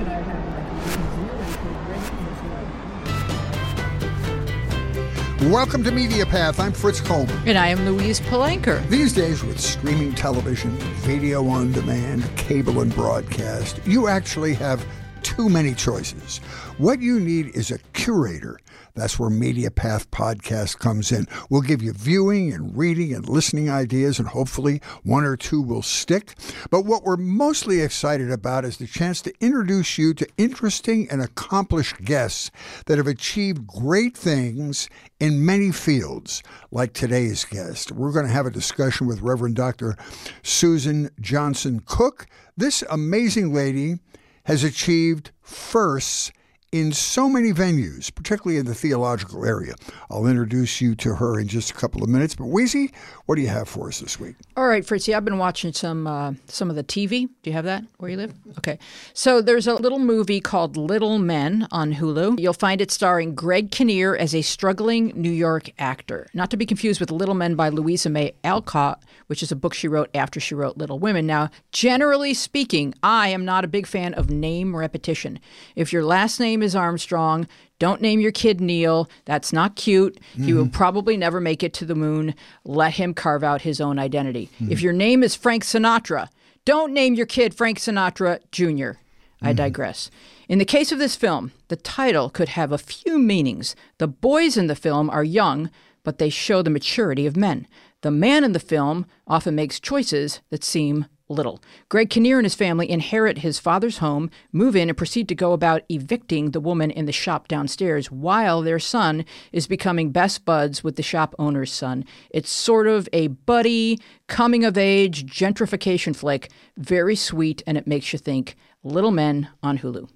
today I have Welcome to Media Path. I'm Fritz Coleman. And I am Louise Palanker. These days, with streaming television, video on demand, cable, and broadcast, you actually have too many choices. What you need is a curator that's where Media Path Podcast comes in. We'll give you viewing and reading and listening ideas, and hopefully one or two will stick. But what we're mostly excited about is the chance to introduce you to interesting and accomplished guests that have achieved great things in many fields, like today's guest. We're going to have a discussion with Reverend Dr. Susan Johnson Cook. This amazing lady has achieved firsts in so many venues, particularly in the theological area. I'll introduce you to her in just a couple of minutes. But Weezy, what do you have for us this week? All right, Fritzy, I've been watching some uh, some of the TV. Do you have that where you live? Okay. So there's a little movie called Little Men on Hulu. You'll find it starring Greg Kinnear as a struggling New York actor. Not to be confused with Little Men by Louisa May Alcott, which is a book she wrote after she wrote Little Women. Now, generally speaking, I am not a big fan of name repetition. If your last name name is Armstrong. Don't name your kid Neil. That's not cute. Mm-hmm. He will mm-hmm. probably never make it to the moon. Let him carve out his own identity. Mm-hmm. If your name is Frank Sinatra, don't name your kid Frank Sinatra Jr. Mm-hmm. I digress. In the case of this film, the title could have a few meanings. The boys in the film are young, but they show the maturity of men. The man in the film often makes choices that seem little. Greg Kinnear and his family inherit his father's home, move in, and proceed to go about evicting the woman in the shop downstairs while their son is becoming best buds with the shop owner's son. It's sort of a buddy, coming of age gentrification flick. Very sweet, and it makes you think. Little Men on Hulu.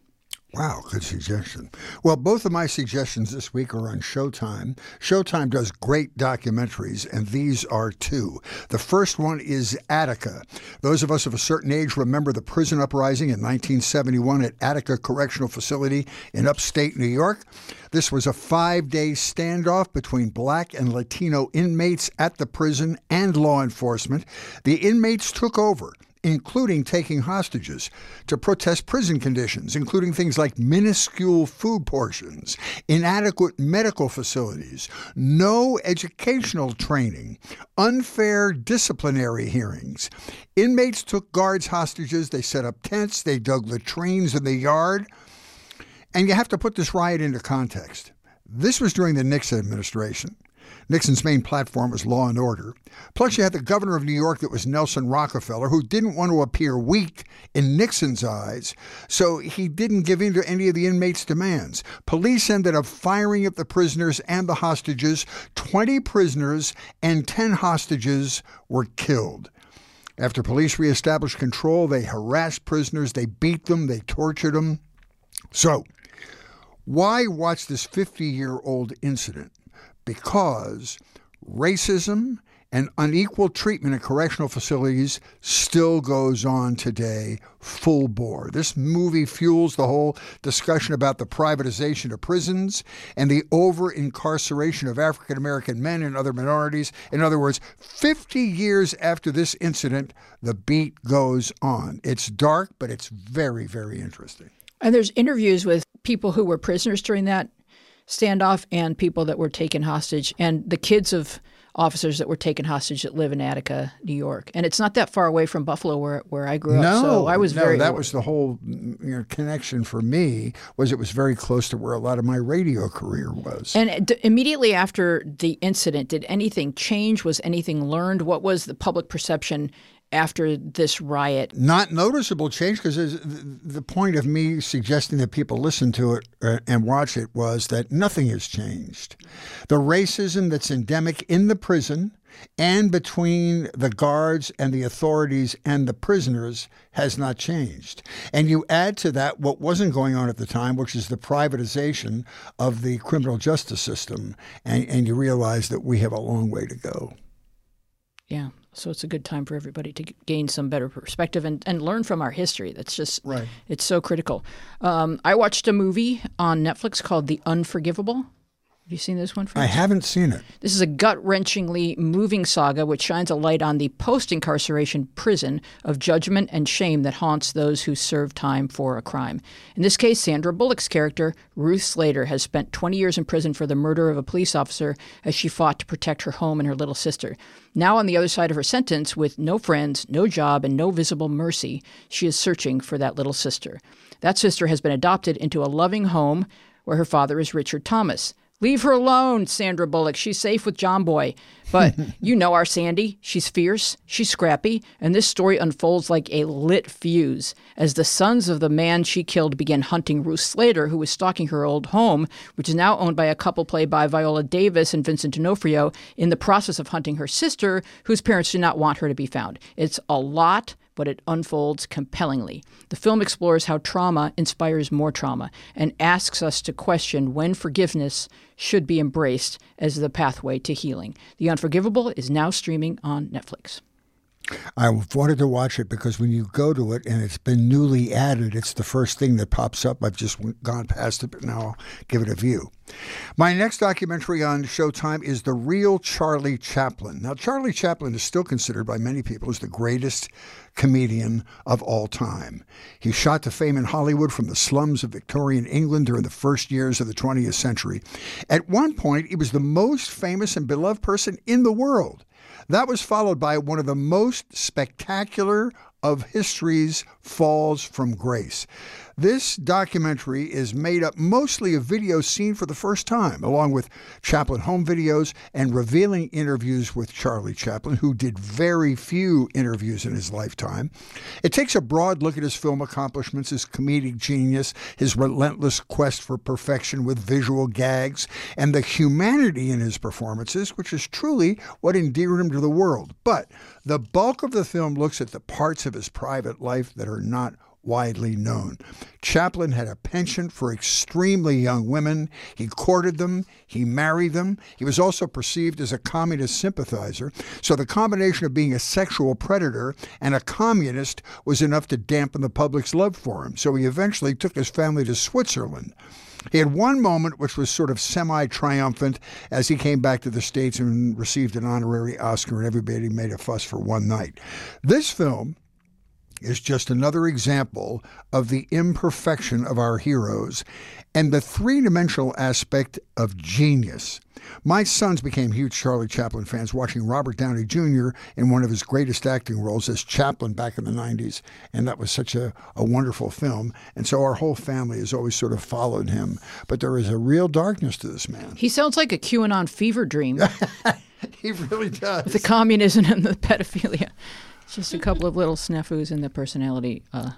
Wow, good suggestion. Well, both of my suggestions this week are on Showtime. Showtime does great documentaries, and these are two. The first one is Attica. Those of us of a certain age remember the prison uprising in 1971 at Attica Correctional Facility in upstate New York. This was a five day standoff between black and Latino inmates at the prison and law enforcement. The inmates took over including taking hostages, to protest prison conditions, including things like minuscule food portions, inadequate medical facilities, no educational training, unfair disciplinary hearings. Inmates took guards hostages, they set up tents, they dug latrines in the yard. And you have to put this riot into context. This was during the Nixon administration. Nixon's main platform was law and order. Plus, you had the governor of New York that was Nelson Rockefeller, who didn't want to appear weak in Nixon's eyes, so he didn't give in to any of the inmates' demands. Police ended up firing at the prisoners and the hostages. 20 prisoners and 10 hostages were killed. After police reestablished control, they harassed prisoners, they beat them, they tortured them. So, why watch this 50 year old incident? Because racism and unequal treatment in correctional facilities still goes on today full bore. This movie fuels the whole discussion about the privatization of prisons and the over incarceration of African American men and other minorities. In other words, 50 years after this incident, the beat goes on. It's dark, but it's very, very interesting. And there's interviews with people who were prisoners during that standoff and people that were taken hostage and the kids of officers that were taken hostage that live in Attica, New York. And it's not that far away from Buffalo where, where I grew no, up. So I was no, very that was the whole mm, you know, connection for me was it was very close to where a lot of my radio career was. And d- immediately after the incident, did anything change? Was anything learned? What was the public perception after this riot? Not noticeable change because the point of me suggesting that people listen to it uh, and watch it was that nothing has changed. The racism that's endemic in the prison and between the guards and the authorities and the prisoners has not changed. And you add to that what wasn't going on at the time, which is the privatization of the criminal justice system, and, and you realize that we have a long way to go. Yeah. So it's a good time for everybody to gain some better perspective and, and learn from our history. That's just right. It's so critical. Um, I watched a movie on Netflix called The Unforgivable. Have you seen this one? I haven't seen it. This is a gut wrenchingly moving saga which shines a light on the post incarceration prison of judgment and shame that haunts those who serve time for a crime. In this case, Sandra Bullock's character, Ruth Slater, has spent 20 years in prison for the murder of a police officer as she fought to protect her home and her little sister. Now, on the other side of her sentence, with no friends, no job, and no visible mercy, she is searching for that little sister. That sister has been adopted into a loving home where her father is Richard Thomas. Leave her alone, Sandra Bullock. She's safe with John Boy. But you know our Sandy. She's fierce, she's scrappy, and this story unfolds like a lit fuse as the sons of the man she killed begin hunting Ruth Slater, who was stalking her old home, which is now owned by a couple played by Viola Davis and Vincent D'Onofrio, in the process of hunting her sister, whose parents do not want her to be found. It's a lot but it unfolds compellingly. The film explores how trauma inspires more trauma and asks us to question when forgiveness should be embraced as the pathway to healing. The Unforgivable is now streaming on Netflix. I wanted to watch it because when you go to it and it's been newly added, it's the first thing that pops up. I've just gone past it, but now I'll give it a view. My next documentary on Showtime is The Real Charlie Chaplin. Now, Charlie Chaplin is still considered by many people as the greatest comedian of all time. He shot to fame in Hollywood from the slums of Victorian England during the first years of the 20th century. At one point, he was the most famous and beloved person in the world. That was followed by one of the most spectacular of history's falls from grace. This documentary is made up mostly of videos seen for the first time, along with Chaplin home videos and revealing interviews with Charlie Chaplin, who did very few interviews in his lifetime. It takes a broad look at his film accomplishments, his comedic genius, his relentless quest for perfection with visual gags, and the humanity in his performances, which is truly what endeared him to the world. But the bulk of the film looks at the parts of his private life that are not widely known. Chaplin had a penchant for extremely young women. He courted them, he married them. He was also perceived as a communist sympathizer. So the combination of being a sexual predator and a communist was enough to dampen the public's love for him. So he eventually took his family to Switzerland. He had one moment which was sort of semi triumphant as he came back to the States and received an honorary Oscar, and everybody made a fuss for one night. This film is just another example of the imperfection of our heroes and the three dimensional aspect of genius. My sons became huge Charlie Chaplin fans watching Robert Downey Jr. in one of his greatest acting roles as Chaplin back in the 90s. And that was such a, a wonderful film. And so our whole family has always sort of followed him. But there is a real darkness to this man. He sounds like a QAnon fever dream. he really does. The communism and the pedophilia. Just a couple of little snafus in the personality uh,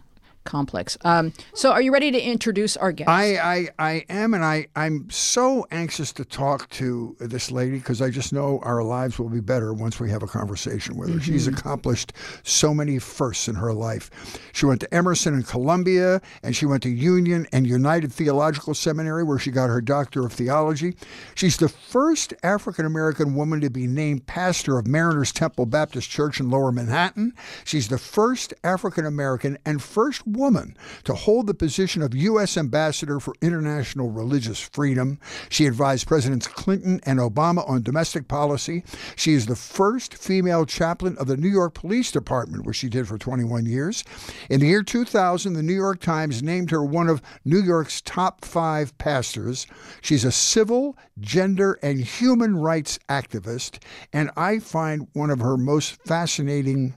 complex. Um, so, are you ready to introduce our guest? I, I, I am, and I, I'm so anxious to talk to this lady because I just know our lives will be better once we have a conversation with her. Mm-hmm. She's accomplished so many firsts in her life. She went to Emerson and Columbia, and she went to Union and United Theological Seminary, where she got her Doctor of Theology. She's the first African American woman to be named pastor of Mariners Temple Baptist Church in Lower Manhattan. She's the first African American and first woman to hold the position of U.S. Ambassador for International Religious Freedom. She advised Presidents Clinton and Obama on domestic policy. She is the first female chaplain of the New York Police Department, where she did for 21 years. In the year 2000, the New York Times named her one of New York's top five pastors. She's a civil, gender, and human rights activist, and I find one of her most fascinating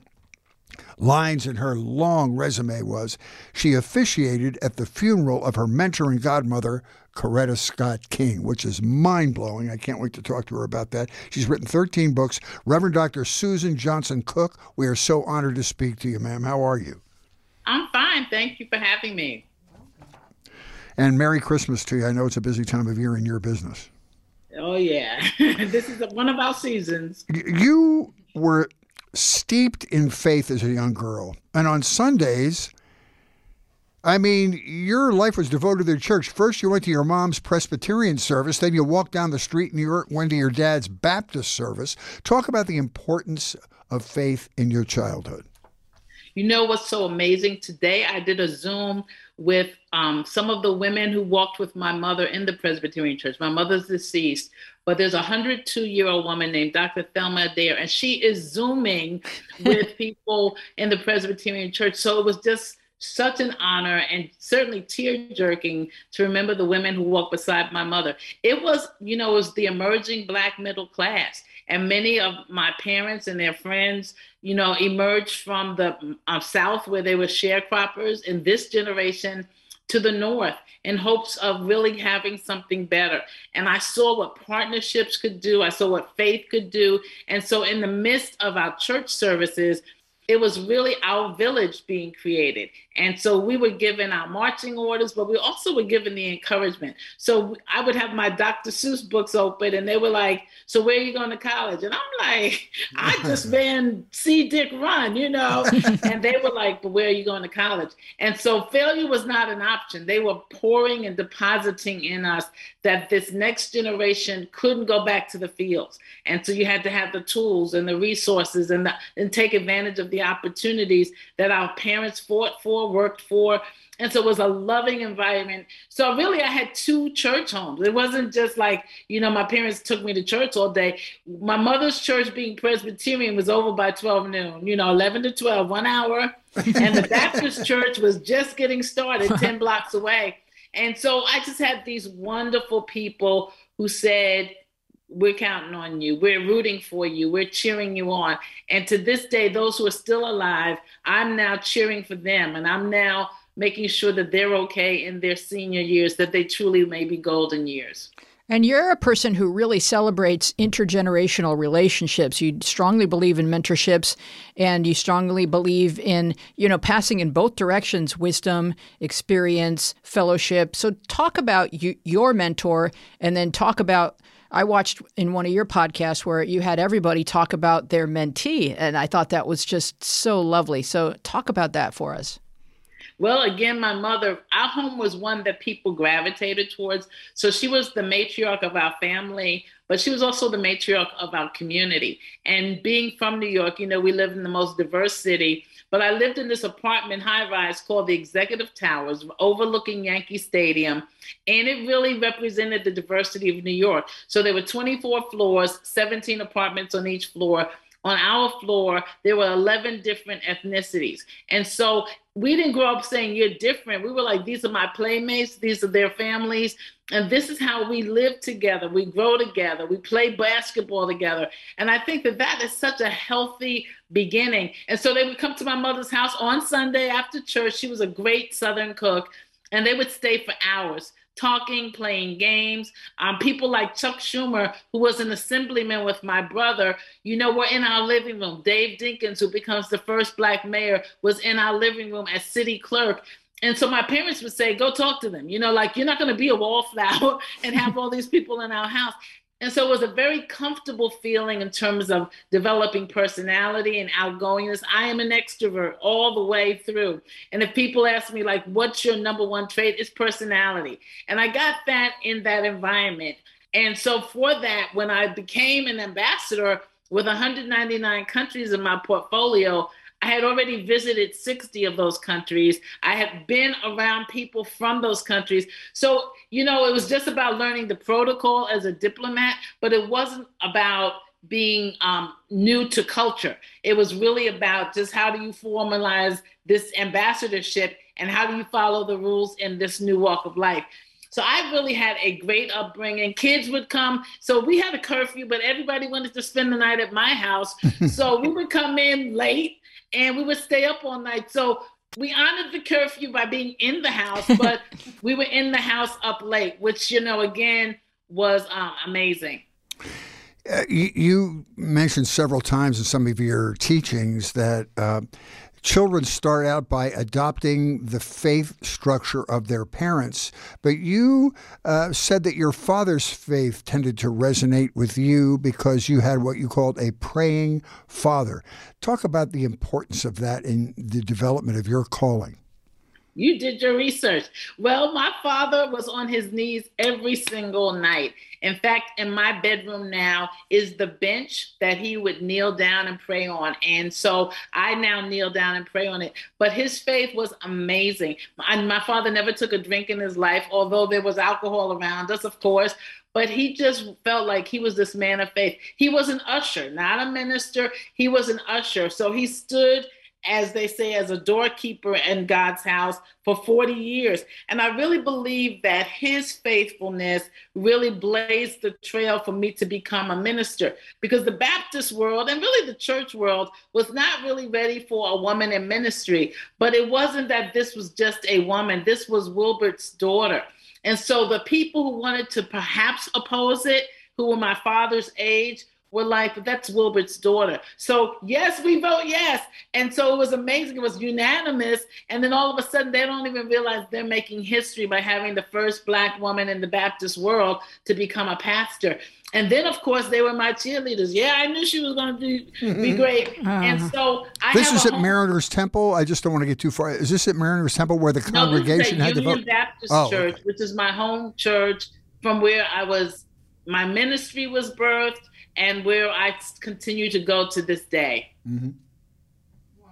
lines in her long resume was she officiated at the funeral of her mentor and godmother, Coretta Scott King, which is mind blowing. I can't wait to talk to her about that. She's written 13 books. Reverend Dr. Susan Johnson Cook, we are so honored to speak to you, ma'am. How are you? I'm fine. Thank you for having me. And Merry Christmas to you. I know it's a busy time of year in your business. Oh, yeah. this is one of our seasons. You were steeped in faith as a young girl. And on Sundays, I mean, your life was devoted to the church. First, you went to your mom's Presbyterian service. Then you walked down the street and you went to your dad's Baptist service. Talk about the importance of faith in your childhood. You know what's so amazing? Today I did a Zoom with um, some of the women who walked with my mother in the Presbyterian Church. My mother's deceased, but there's a 102 year old woman named Dr. Thelma Adair, and she is Zooming with people in the Presbyterian Church. So it was just such an honor and certainly tear jerking to remember the women who walked beside my mother. It was, you know, it was the emerging Black middle class. And many of my parents and their friends, you know, emerged from the uh, South where they were sharecroppers in this generation to the North in hopes of really having something better. And I saw what partnerships could do, I saw what faith could do. And so, in the midst of our church services, it was really our village being created. And so we were given our marching orders, but we also were given the encouragement. So I would have my Dr. Seuss books open and they were like, So where are you going to college? And I'm like, I just ran see Dick run, you know? and they were like, But where are you going to college? And so failure was not an option. They were pouring and depositing in us that this next generation couldn't go back to the fields. And so you had to have the tools and the resources and, the, and take advantage of the opportunities that our parents fought for, worked for. And so it was a loving environment. So really, I had two church homes. It wasn't just like, you know, my parents took me to church all day. My mother's church, being Presbyterian, was over by 12 noon, you know, 11 to 12, one hour. and the Baptist church was just getting started 10 blocks away. And so I just had these wonderful people who said, we're counting on you. We're rooting for you. We're cheering you on. And to this day, those who are still alive, I'm now cheering for them. And I'm now making sure that they're okay in their senior years, that they truly may be golden years. And you're a person who really celebrates intergenerational relationships. You strongly believe in mentorships and you strongly believe in, you know, passing in both directions, wisdom, experience, fellowship. So talk about you, your mentor and then talk about I watched in one of your podcasts where you had everybody talk about their mentee, and I thought that was just so lovely. So, talk about that for us. Well, again, my mother, our home was one that people gravitated towards. So she was the matriarch of our family, but she was also the matriarch of our community. And being from New York, you know, we live in the most diverse city. But I lived in this apartment high rise called the Executive Towers, overlooking Yankee Stadium. And it really represented the diversity of New York. So there were 24 floors, 17 apartments on each floor on our floor, there were 11 different ethnicities. And so we didn't grow up saying you're different. We were like, these are my playmates, these are their families. And this is how we live together. We grow together. We play basketball together. And I think that that is such a healthy beginning. And so they would come to my mother's house on Sunday after church. She was a great Southern cook. And they would stay for hours talking, playing games. Um, people like Chuck Schumer, who was an assemblyman with my brother, you know, were in our living room. Dave Dinkins, who becomes the first black mayor, was in our living room as city clerk. And so my parents would say, go talk to them. You know, like you're not going to be a wallflower and have all these people in our house. And so it was a very comfortable feeling in terms of developing personality and outgoingness. I am an extrovert all the way through. And if people ask me, like, what's your number one trait? It's personality. And I got that in that environment. And so for that, when I became an ambassador with 199 countries in my portfolio, I had already visited 60 of those countries. I had been around people from those countries. So, you know, it was just about learning the protocol as a diplomat, but it wasn't about being um, new to culture. It was really about just how do you formalize this ambassadorship and how do you follow the rules in this new walk of life. So I really had a great upbringing. Kids would come. So we had a curfew, but everybody wanted to spend the night at my house. so we would come in late and we would stay up all night. So we honored the curfew by being in the house, but we were in the house up late, which, you know, again, was um, amazing. Uh, you, you, mentioned several times in some of your teachings that uh, children start out by adopting the faith structure of their parents, but you uh, said that your father's faith tended to resonate with you because you had what you called a praying father. Talk about the importance of that in the development of your calling. You did your research. Well, my father was on his knees every single night. In fact, in my bedroom now is the bench that he would kneel down and pray on. And so I now kneel down and pray on it. But his faith was amazing. My, my father never took a drink in his life, although there was alcohol around us, of course but he just felt like he was this man of faith. He was an usher, not a minister. He was an usher. So he stood as they say, as a doorkeeper in God's house for 40 years. And I really believe that his faithfulness really blazed the trail for me to become a minister because the Baptist world and really the church world was not really ready for a woman in ministry. But it wasn't that this was just a woman, this was Wilbert's daughter. And so the people who wanted to perhaps oppose it, who were my father's age, were like, that's Wilbert's daughter. So, yes, we vote yes. And so it was amazing. It was unanimous. And then all of a sudden, they don't even realize they're making history by having the first Black woman in the Baptist world to become a pastor. And then, of course, they were my cheerleaders. Yeah, I knew she was going to be, mm-hmm. great. Uh, and so I This is at home. Mariners Temple. I just don't want to get too far. Is this at Mariners Temple where the congregation no, had Union to vote? Baptist oh, Church, okay. which is my home church from where I was, my ministry was birthed and where I continue to go to this day. Mm-hmm. Wow.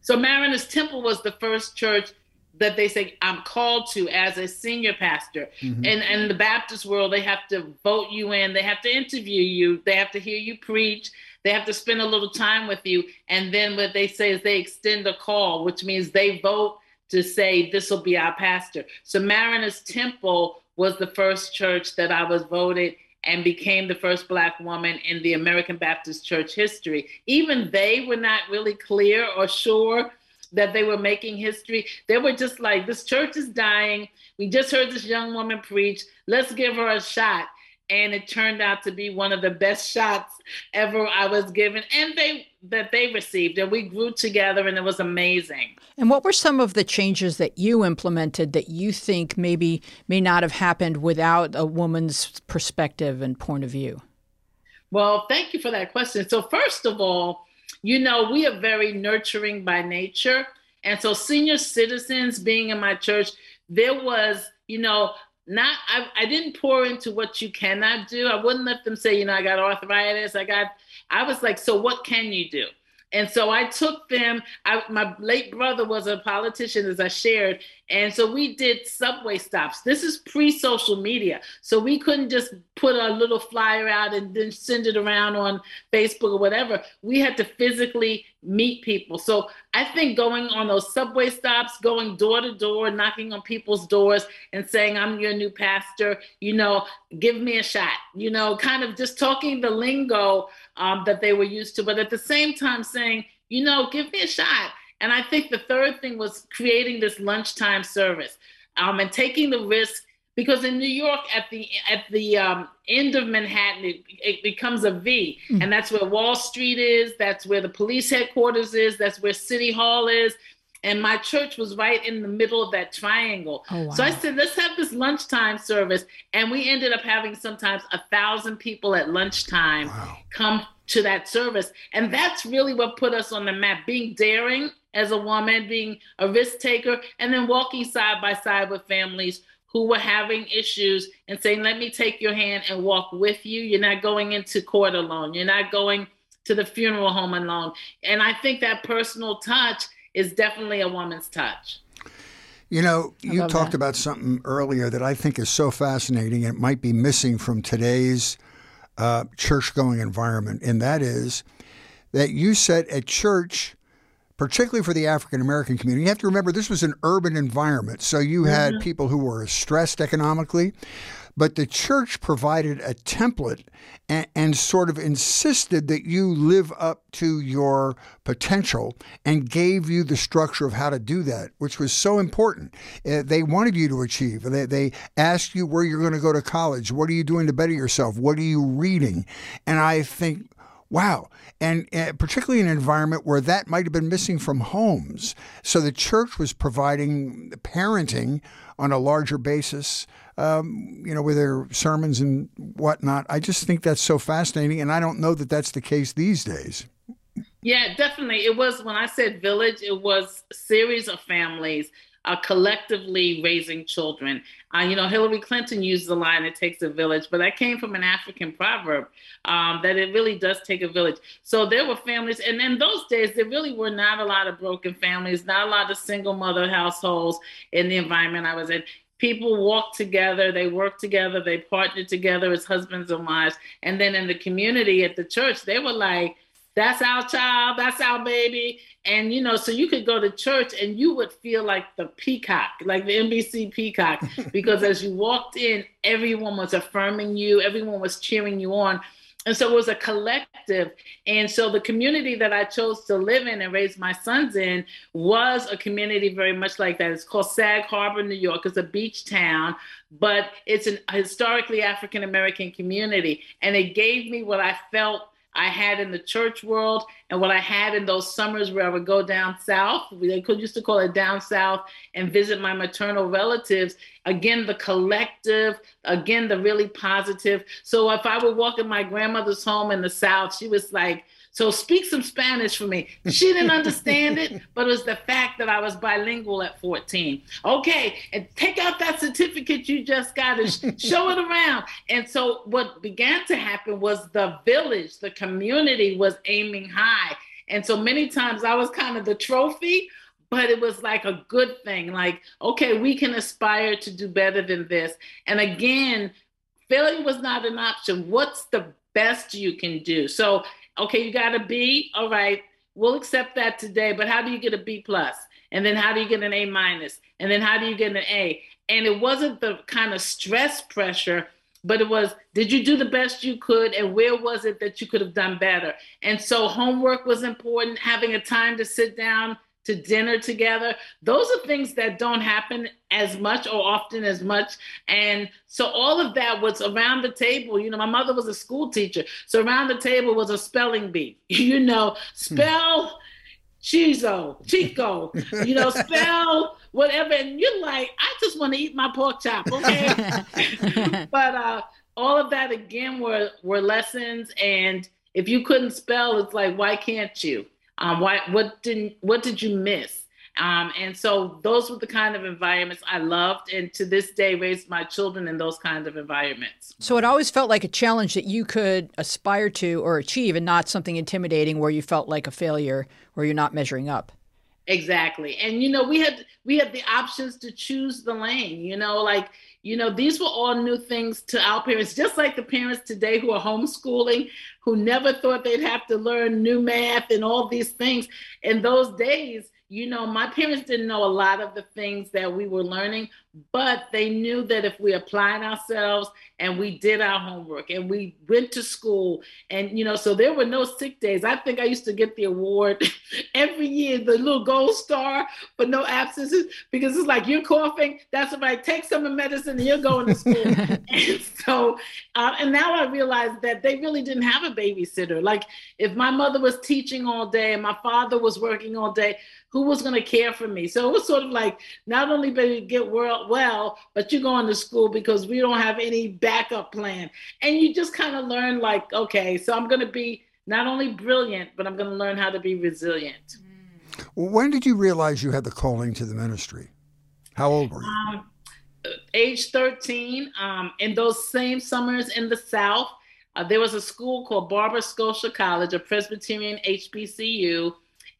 So Mariners Temple was the first church that they say I'm called to as a senior pastor. Mm-hmm. And and the Baptist world, they have to vote you in, they have to interview you, they have to hear you preach, they have to spend a little time with you. And then what they say is they extend a call, which means they vote to say this will be our pastor. So Mariners Temple was the first church that I was voted and became the first Black woman in the American Baptist Church history. Even they were not really clear or sure that they were making history. They were just like, this church is dying. We just heard this young woman preach. Let's give her a shot and it turned out to be one of the best shots ever I was given and they that they received and we grew together and it was amazing. And what were some of the changes that you implemented that you think maybe may not have happened without a woman's perspective and point of view? Well, thank you for that question. So first of all, you know, we are very nurturing by nature. And so senior citizens being in my church, there was, you know, not I, I didn't pour into what you cannot do. I wouldn't let them say, you know, I got arthritis. I got I was like, so what can you do? And so I took them. I, my late brother was a politician, as I shared. And so we did subway stops. This is pre social media. So we couldn't just put a little flyer out and then send it around on Facebook or whatever. We had to physically meet people. So I think going on those subway stops, going door to door, knocking on people's doors and saying, I'm your new pastor, you know, give me a shot, you know, kind of just talking the lingo um, that they were used to, but at the same time saying, you know, give me a shot. And I think the third thing was creating this lunchtime service um, and taking the risk because in New York, at the at the um, end of Manhattan, it, it becomes a V, mm. and that's where Wall Street is. That's where the police headquarters is. That's where City Hall is. And my church was right in the middle of that triangle. Oh, wow. So I said, let's have this lunchtime service. And we ended up having sometimes a thousand people at lunchtime wow. come to that service. And that's really what put us on the map being daring as a woman, being a risk taker, and then walking side by side with families who were having issues and saying, let me take your hand and walk with you. You're not going into court alone. You're not going to the funeral home alone. And I think that personal touch is definitely a woman's touch. You know, you talked that. about something earlier that I think is so fascinating. It might be missing from today's uh, church going environment, and that is that you said at church, particularly for the African American community, you have to remember this was an urban environment. So you had mm-hmm. people who were stressed economically. But the church provided a template and, and, sort of insisted that you live up to your potential and gave you the structure of how to do that, which was so important. Uh, they wanted you to achieve. They, they asked you where you're going to go to college. What are you doing to better yourself? What are you reading? And I think Wow. And uh, particularly in an environment where that might have been missing from homes. So the church was providing parenting on a larger basis um, you know, with their sermons and whatnot. I just think that's so fascinating, and I don't know that that's the case these days. Yeah, definitely. It was when I said village, it was series of families uh, collectively raising children. Uh, you know, Hillary Clinton used the line, it takes a village, but that came from an African proverb um, that it really does take a village. So there were families, and in those days, there really were not a lot of broken families, not a lot of single mother households in the environment I was in people walked together, they worked together, they partnered together as husbands and wives. And then in the community at the church, they were like, that's our child, that's our baby. And you know, so you could go to church and you would feel like the peacock, like the NBC peacock, because as you walked in, everyone was affirming you, everyone was cheering you on. And so it was a collective. And so the community that I chose to live in and raise my sons in was a community very much like that. It's called Sag Harbor, New York. It's a beach town, but it's a historically African American community. And it gave me what I felt I had in the church world and what I had in those summers where I would go down south. They could used to call it down south and visit my maternal relatives. Again, the collective, again, the really positive. So if I would walk in my grandmother's home in the south, she was like, so speak some Spanish for me. She didn't understand it, but it was the fact that I was bilingual at 14. Okay, and take out that certificate you just got and show it around. And so what began to happen was the village, the community was aiming high. And so many times I was kind of the trophy, but it was like a good thing. Like, okay, we can aspire to do better than this. And again, failure was not an option. What's the best you can do? So okay, you got a B. All right, we'll accept that today. But how do you get a B plus? And then how do you get an A minus? And then how do you get an A? And it wasn't the kind of stress pressure, but it was did you do the best you could and where was it that you could have done better? And so homework was important, having a time to sit down to dinner together. Those are things that don't happen as much or often as much. And so all of that was around the table. You know, my mother was a school teacher. So around the table was a spelling bee. You know, spell Chizo, Chico, you know, spell whatever. And you're like, I just want to eat my pork chop, okay? but uh, all of that again were were lessons. And if you couldn't spell, it's like, why can't you? Um, why, what didn't, what did you miss? Um, and so those were the kind of environments I loved, and to this day raised my children in those kinds of environments. So it always felt like a challenge that you could aspire to or achieve, and not something intimidating where you felt like a failure or you're not measuring up. Exactly, and you know we had we had the options to choose the lane. You know, like you know, these were all new things to our parents, just like the parents today who are homeschooling, who never thought they'd have to learn new math and all these things. In those days, you know, my parents didn't know a lot of the things that we were learning, but they knew that if we applied ourselves and we did our homework and we went to school and you know so there were no sick days. I think i used to get the award every year the little gold star but no absences because it's like you're coughing that's right take some of medicine and you're going to school. And so uh, and now i realize that they really didn't have a babysitter. Like if my mother was teaching all day and my father was working all day who was going to care for me so it was sort of like not only did you get well, well but you're going to school because we don't have any backup plan. And you just kind of learn, like, okay, so I'm going to be not only brilliant, but I'm going to learn how to be resilient. When did you realize you had the calling to the ministry? How old were you? Um, age 13. Um, in those same summers in the South, uh, there was a school called Barber-Scotia College, a Presbyterian HBCU.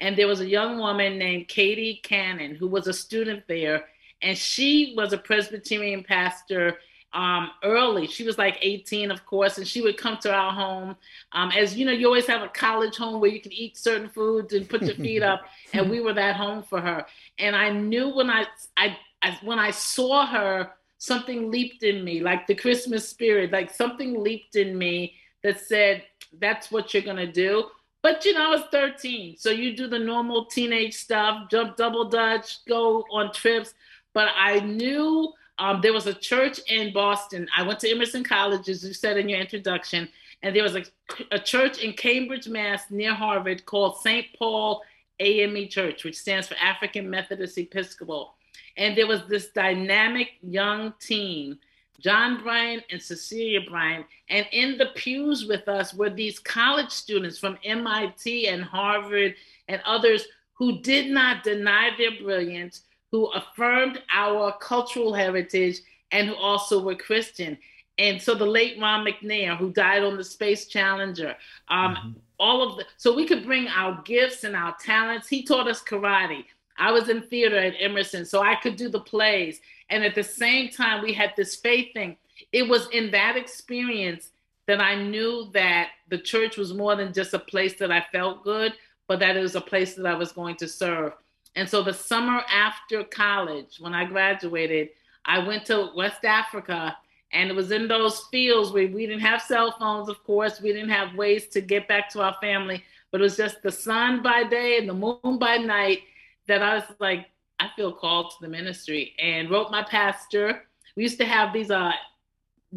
And there was a young woman named Katie Cannon who was a student there. And she was a Presbyterian pastor um, early. She was like 18, of course, and she would come to our home. Um, as you know, you always have a college home where you can eat certain foods and put your feet up, and we were that home for her. And I knew when I, I, I when I saw her, something leaped in me, like the Christmas spirit, like something leaped in me that said, "That's what you're gonna do." But you know, I was 13, so you do the normal teenage stuff, jump double dutch, go on trips. But I knew um, there was a church in Boston. I went to Emerson College, as you said in your introduction, and there was a, a church in Cambridge, Mass, near Harvard, called St. Paul AME Church, which stands for African Methodist Episcopal. And there was this dynamic young team, John Bryant and Cecilia Bryant. And in the pews with us were these college students from MIT and Harvard and others who did not deny their brilliance, who affirmed our cultural heritage and who also were Christian. And so the late Ron McNair, who died on the Space Challenger, um, mm-hmm. all of the, so we could bring our gifts and our talents. He taught us karate. I was in theater at Emerson, so I could do the plays. And at the same time, we had this faith thing. It was in that experience that I knew that the church was more than just a place that I felt good, but that it was a place that I was going to serve. And so the summer after college, when I graduated, I went to West Africa and it was in those fields where we didn't have cell phones, of course, we didn't have ways to get back to our family, but it was just the sun by day and the moon by night that I was like, I feel called to the ministry and wrote my pastor. We used to have these uh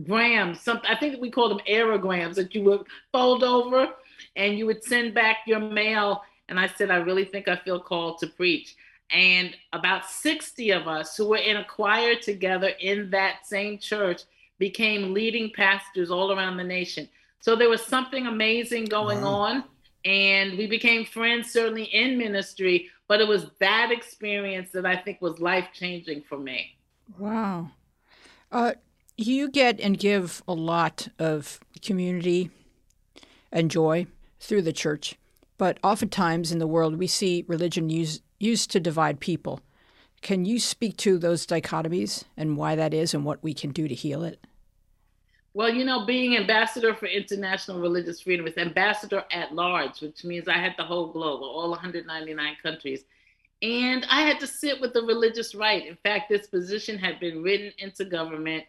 grams, some I think we called them aerograms that you would fold over and you would send back your mail. And I said, I really think I feel called to preach. And about 60 of us who were in a choir together in that same church became leading pastors all around the nation. So there was something amazing going wow. on. And we became friends, certainly in ministry, but it was that experience that I think was life changing for me. Wow. Uh, you get and give a lot of community and joy through the church, but oftentimes in the world we see religion used used to divide people. Can you speak to those dichotomies and why that is and what we can do to heal it? Well, you know, being ambassador for international religious freedom is ambassador at large, which means I had the whole globe, all 199 countries. And I had to sit with the religious right. In fact, this position had been written into government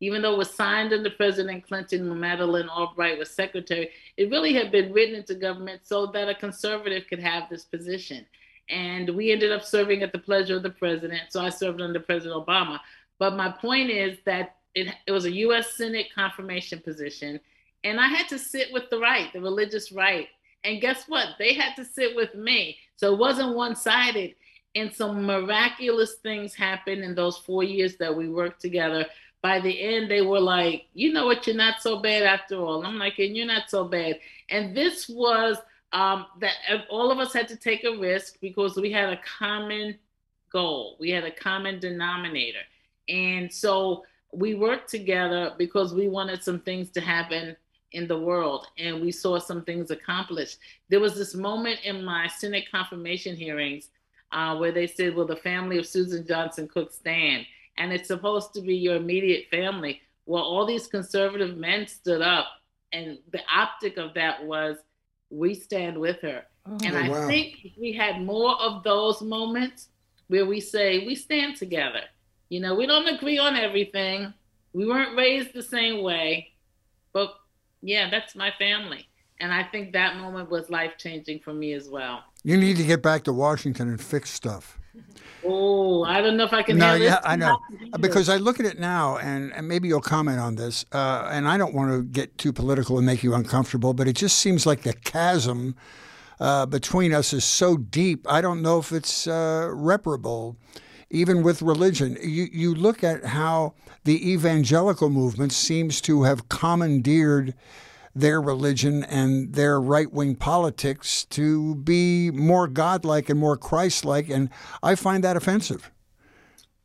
even though it was signed under President Clinton when Madeleine Albright was secretary, it really had been written into government so that a conservative could have this position. And we ended up serving at the pleasure of the president. So I served under President Obama. But my point is that it, it was a U.S. Senate confirmation position. And I had to sit with the right, the religious right. And guess what? They had to sit with me. So it wasn't one sided. And some miraculous things happened in those four years that we worked together by the end they were like you know what you're not so bad after all i'm like and you're not so bad and this was um, that all of us had to take a risk because we had a common goal we had a common denominator and so we worked together because we wanted some things to happen in the world and we saw some things accomplished there was this moment in my senate confirmation hearings uh, where they said will the family of susan johnson cook stand and it's supposed to be your immediate family. Well, all these conservative men stood up, and the optic of that was, we stand with her. Oh, and I wow. think we had more of those moments where we say, we stand together. You know, we don't agree on everything. We weren't raised the same way, but yeah, that's my family. And I think that moment was life changing for me as well. You need to get back to Washington and fix stuff. Oh, I don't know if I can. No, yeah, I know because I look at it now, and, and maybe you'll comment on this. Uh, and I don't want to get too political and make you uncomfortable, but it just seems like the chasm uh, between us is so deep. I don't know if it's uh, reparable, even with religion. You you look at how the evangelical movement seems to have commandeered their religion and their right wing politics to be more godlike and more Christ like. And I find that offensive.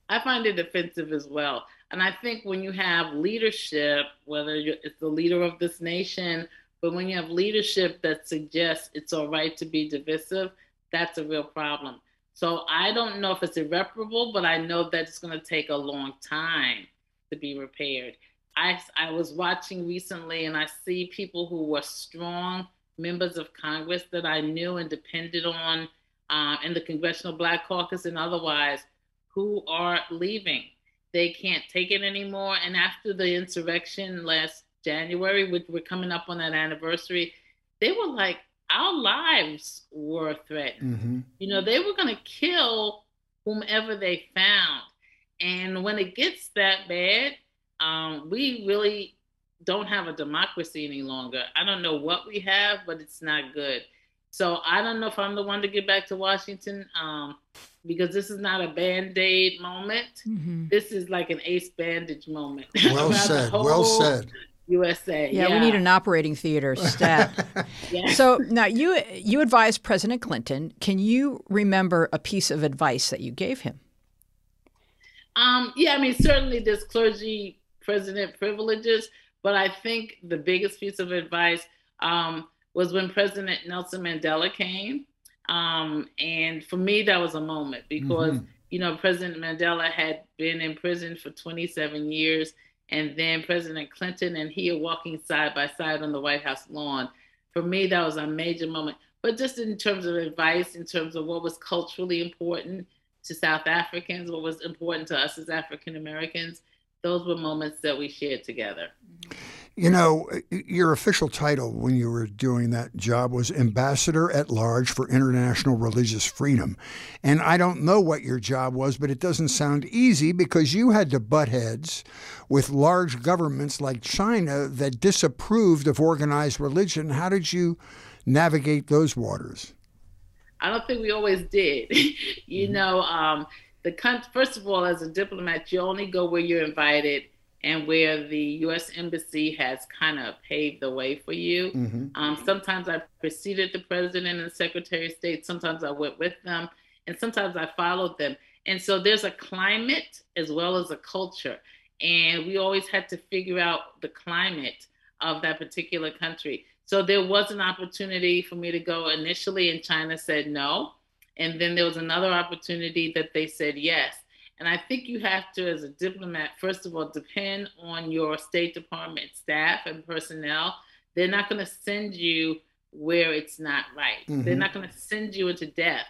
I find it offensive as well. And I think when you have leadership, whether it's the leader of this nation, but when you have leadership that suggests it's all right to be divisive, that's a real problem. So I don't know if it's irreparable, but I know that it's going to take a long time to be repaired. I, I was watching recently and I see people who were strong members of Congress that I knew and depended on uh, in the Congressional Black Caucus and otherwise who are leaving. They can't take it anymore. And after the insurrection last January, which we're coming up on that anniversary, they were like, our lives were threatened. Mm-hmm. You know, they were going to kill whomever they found. And when it gets that bad, um, we really don't have a democracy any longer. I don't know what we have, but it's not good. So I don't know if I'm the one to get back to Washington um, because this is not a band aid moment. Mm-hmm. This is like an ace bandage moment. Well said. Well said. USA. Yeah, yeah, we need an operating theater stat. yeah. So now you you advised President Clinton. Can you remember a piece of advice that you gave him? Um, yeah, I mean, certainly there's clergy president privileges, but I think the biggest piece of advice um, was when President Nelson Mandela came. Um, and for me, that was a moment because, mm-hmm. you know, President Mandela had been in prison for 27 years. And then President Clinton and he are walking side by side on the White House lawn. For me, that was a major moment. But just in terms of advice, in terms of what was culturally important to South Africans, what was important to us as African Americans, those were moments that we shared together. Mm-hmm. You know, your official title when you were doing that job was Ambassador at Large for International Religious Freedom. And I don't know what your job was, but it doesn't sound easy because you had to butt heads with large governments like China that disapproved of organized religion. How did you navigate those waters? I don't think we always did. you mm-hmm. know, um, the first of all, as a diplomat, you only go where you're invited and where the U.S. Embassy has kind of paved the way for you. Mm-hmm. Um, sometimes I preceded the president and the secretary of state. Sometimes I went with them, and sometimes I followed them. And so there's a climate as well as a culture. And we always had to figure out the climate of that particular country. So there was an opportunity for me to go initially, and China said no. And then there was another opportunity that they said yes. And I think you have to, as a diplomat, first of all, depend on your State Department staff and personnel. They're not going to send you where it's not right. Mm-hmm. They're not going to send you into death.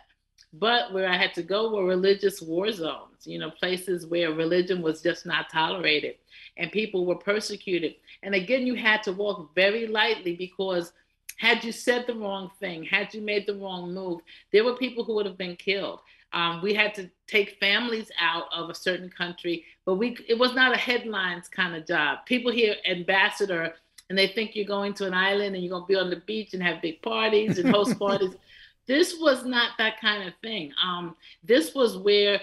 But where I had to go were religious war zones, you know, places where religion was just not tolerated and people were persecuted. And again, you had to walk very lightly because had you said the wrong thing, had you made the wrong move, there were people who would have been killed. Um, we had to take families out of a certain country, but we it was not a headlines kind of job. People hear ambassador and they think you're going to an island and you're going to be on the beach and have big parties and host parties. This was not that kind of thing. Um, this was where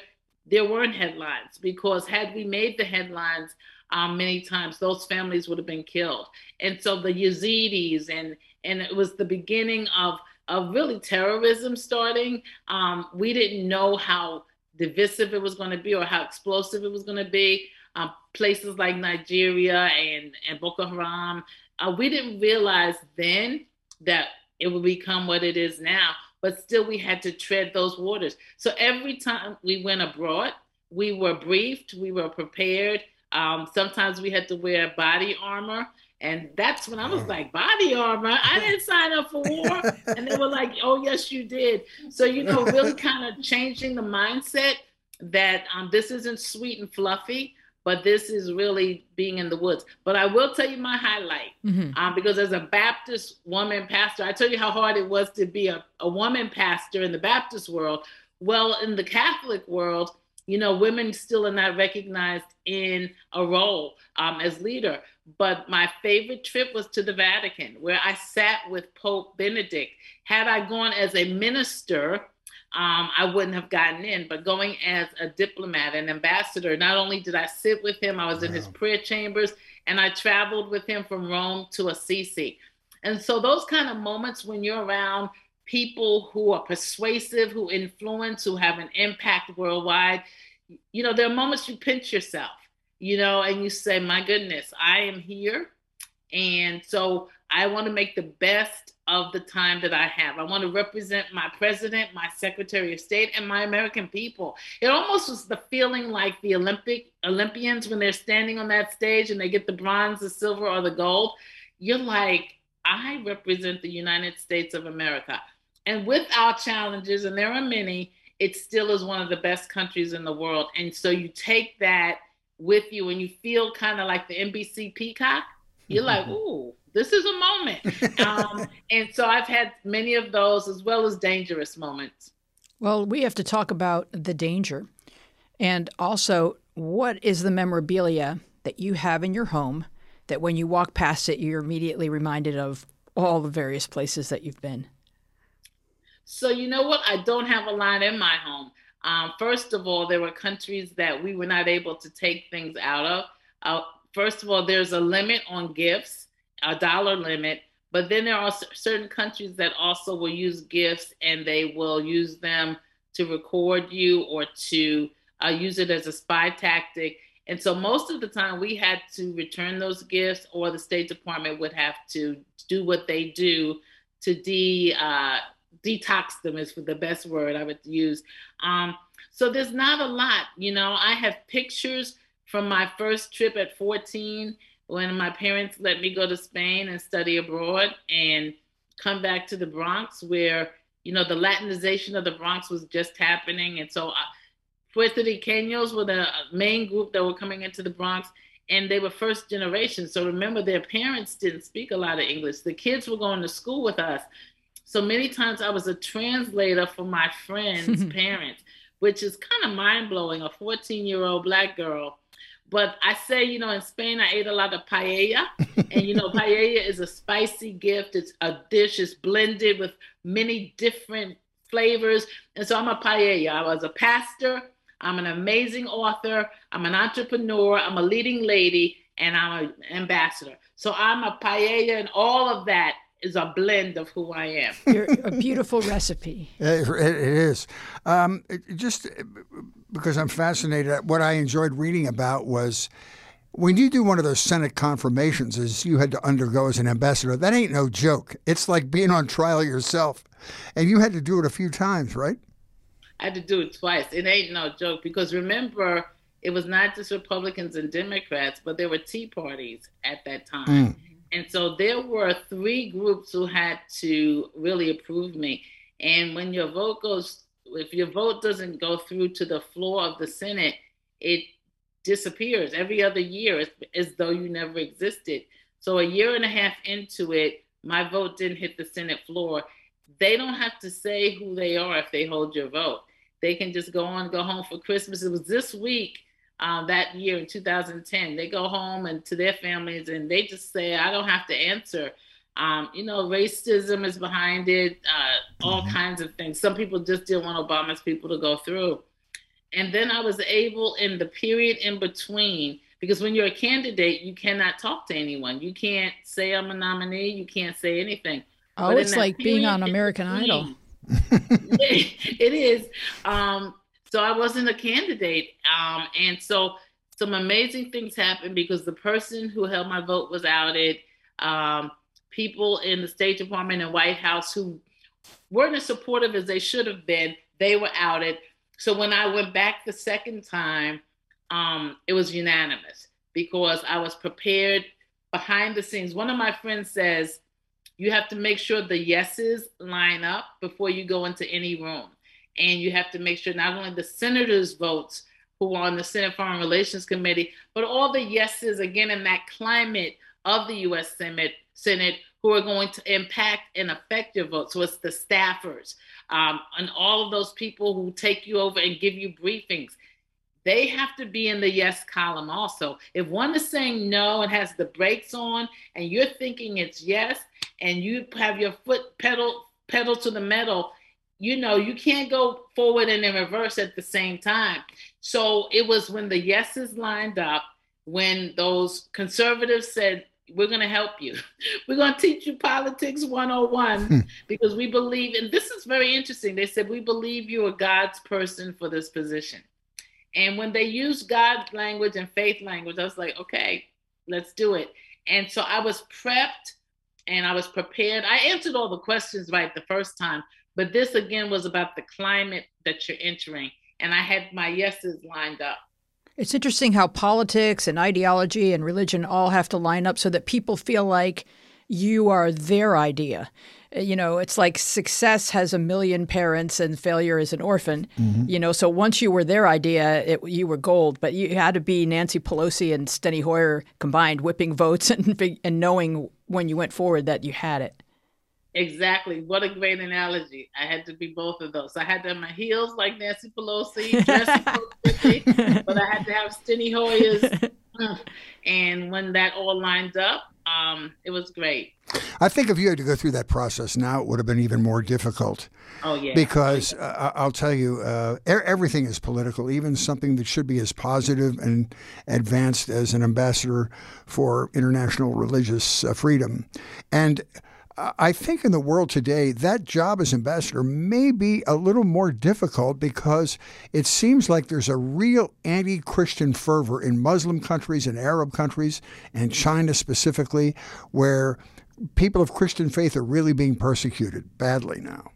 there weren't headlines because had we made the headlines um, many times, those families would have been killed. And so the Yazidis and and it was the beginning of of really terrorism starting. Um, we didn't know how divisive it was going to be or how explosive it was going to be. Um, places like Nigeria and, and Boko Haram, uh, we didn't realize then that it would become what it is now, but still we had to tread those waters. So every time we went abroad, we were briefed, we were prepared. Um, sometimes we had to wear body armor. And that's when I was like, body armor? I didn't sign up for war. and they were like, oh, yes, you did. So, you know, really kind of changing the mindset that um, this isn't sweet and fluffy, but this is really being in the woods. But I will tell you my highlight mm-hmm. um, because as a Baptist woman pastor, I tell you how hard it was to be a, a woman pastor in the Baptist world. Well, in the Catholic world, you know, women still are not recognized in a role um, as leader. But my favorite trip was to the Vatican, where I sat with Pope Benedict. Had I gone as a minister, um, I wouldn't have gotten in. But going as a diplomat, an ambassador, not only did I sit with him, I was wow. in his prayer chambers, and I traveled with him from Rome to Assisi. And so those kind of moments when you're around people who are persuasive, who influence, who have an impact worldwide, you know, there are moments you pinch yourself you know, and you say, my goodness, I am here. And so I want to make the best of the time that I have. I want to represent my president, my secretary of state, and my American people. It almost was the feeling like the Olympic Olympians when they're standing on that stage and they get the bronze, the silver, or the gold. You're like, I represent the United States of America. And with our challenges, and there are many, it still is one of the best countries in the world. And so you take that with you and you feel kind of like the NBC peacock, you're like, ooh, this is a moment. um, and so I've had many of those as well as dangerous moments. Well, we have to talk about the danger. And also, what is the memorabilia that you have in your home that when you walk past it, you're immediately reminded of all the various places that you've been? So, you know what? I don't have a lot in my home. Um, first of all, there were countries that we were not able to take things out of. Uh, first of all, there's a limit on gifts, a dollar limit, but then there are certain countries that also will use gifts and they will use them to record you or to uh, use it as a spy tactic. And so most of the time we had to return those gifts, or the State Department would have to do what they do to de uh, detox them is the best word I would use. Um, so there's not a lot, you know. I have pictures from my first trip at 14 when my parents let me go to Spain and study abroad and come back to the Bronx where you know the Latinization of the Bronx was just happening, and so. Uh, Puerto Ricanos were the main group that were coming into the Bronx, and they were first generation. So remember, their parents didn't speak a lot of English. The kids were going to school with us. So many times I was a translator for my friends' parents, which is kind of mind blowing. A 14 year old black girl. But I say, you know, in Spain, I ate a lot of paella. and, you know, paella is a spicy gift. It's a dish, it's blended with many different flavors. And so I'm a paella. I was a pastor I'm an amazing author. I'm an entrepreneur. I'm a leading lady, and I'm an ambassador. So I'm a paella, and all of that is a blend of who I am. You're a beautiful recipe. It, it is. Um, it, just because I'm fascinated, what I enjoyed reading about was when you do one of those Senate confirmations, as you had to undergo as an ambassador, that ain't no joke. It's like being on trial yourself. And you had to do it a few times, right? I had to do it twice. It ain't no joke because remember, it was not just Republicans and Democrats, but there were Tea parties at that time. Mm. And so there were three groups who had to really approve me. And when your vote goes, if your vote doesn't go through to the floor of the Senate, it disappears every other year as, though you never existed. So a year and a half into it, my vote didn't hit the Senate floor they don't have to say who they are if they hold your vote. They can just go on, go home for Christmas. It was this week, um, that year in 2010. They go home and to their families, and they just say, "I don't have to answer." Um, you know, racism is behind it, uh, all mm-hmm. kinds of things. Some people just didn't want Obama's people to go through. And then I was able, in the period in between, because when you're a candidate, you cannot talk to anyone. You can't say I'm a nominee. You can't say anything. Oh, but it's like being on American Idol. it is. Um, so I wasn't a candidate. Um, and so some amazing things happened because the person who held my vote was outed. Um, people in the State Department and White House who weren't as supportive as they should have been, they were outed. So when I went back the second time, um, it was unanimous because I was prepared behind the scenes. One of my friends says, you have to make sure the yeses line up before you go into any room. And you have to make sure not only the senators' votes who are on the Senate Foreign Relations Committee, but all the yeses, again, in that climate of the US Senate, Senate who are going to impact and affect your vote. So it's the staffers um, and all of those people who take you over and give you briefings they have to be in the yes column also. If one is saying no and has the brakes on and you're thinking it's yes and you have your foot pedal pedal to the metal, you know, you can't go forward and in reverse at the same time. So it was when the yeses lined up, when those conservatives said, we're going to help you. We're going to teach you politics 101 hmm. because we believe, and this is very interesting. They said, We believe you are God's person for this position. And when they used God's language and faith language, I was like, okay, let's do it. And so I was prepped and I was prepared. I answered all the questions right the first time, but this again was about the climate that you're entering. And I had my yeses lined up. It's interesting how politics and ideology and religion all have to line up so that people feel like you are their idea you know, it's like success has a million parents and failure is an orphan. Mm-hmm. You know, so once you were their idea, it, you were gold. But you had to be Nancy Pelosi and Steny Hoyer combined, whipping votes and and knowing when you went forward that you had it. Exactly. What a great analogy. I had to be both of those. I had to have my heels like Nancy Pelosi, but I had to have Steny Hoyer's. and when that all lined up, um, it was great. I think if you had to go through that process now, it would have been even more difficult. Oh yeah. Because uh, I'll tell you, uh, everything is political. Even something that should be as positive and advanced as an ambassador for international religious uh, freedom, and I think in the world today, that job as ambassador may be a little more difficult because it seems like there's a real anti Christian fervor in Muslim countries and Arab countries and China specifically, where people of Christian faith are really being persecuted badly now.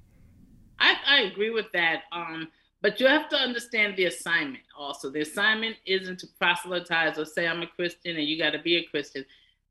I, I agree with that. Um, but you have to understand the assignment also. The assignment isn't to proselytize or say I'm a Christian and you got to be a Christian.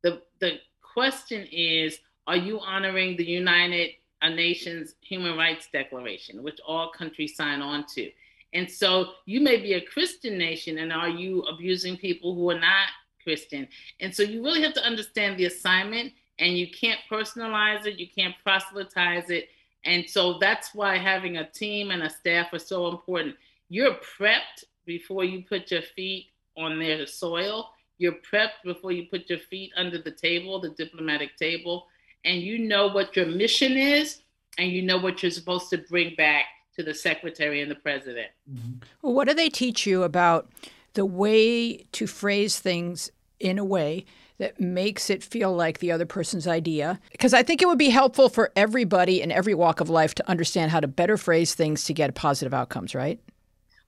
The the question is are you honoring the United Nations Human Rights Declaration, which all countries sign on to? And so you may be a Christian nation, and are you abusing people who are not Christian? And so you really have to understand the assignment, and you can't personalize it, you can't proselytize it. And so that's why having a team and a staff are so important. You're prepped before you put your feet on their soil. You're prepped before you put your feet under the table, the diplomatic table and you know what your mission is and you know what you're supposed to bring back to the secretary and the president. Mm-hmm. Well, what do they teach you about the way to phrase things in a way that makes it feel like the other person's idea? Because I think it would be helpful for everybody in every walk of life to understand how to better phrase things to get positive outcomes, right?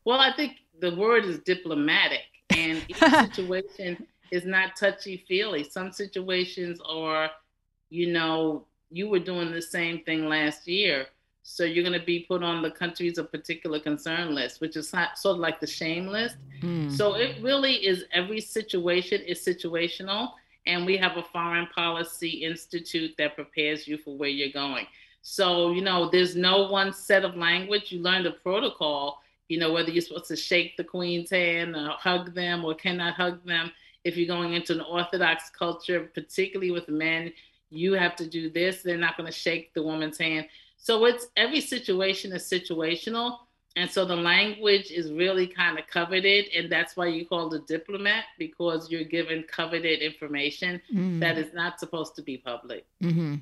Well, I think the word is diplomatic, and each situation is not touchy feely. Some situations are you know, you were doing the same thing last year. So you're going to be put on the countries of particular concern list, which is not, sort of like the shame list. Mm. So it really is every situation is situational. And we have a foreign policy institute that prepares you for where you're going. So, you know, there's no one set of language. You learn the protocol, you know, whether you're supposed to shake the queen's hand or hug them or cannot hug them. If you're going into an Orthodox culture, particularly with men, you have to do this. They're not going to shake the woman's hand. So it's every situation is situational. And so the language is really kind of coveted. And that's why you call a diplomat because you're given coveted information mm. that is not supposed to be public. Mm-hmm.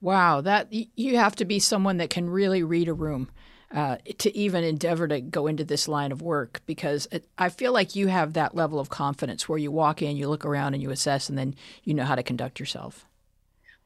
Wow. That you have to be someone that can really read a room. Uh, to even endeavor to go into this line of work because it, I feel like you have that level of confidence where you walk in, you look around, and you assess, and then you know how to conduct yourself.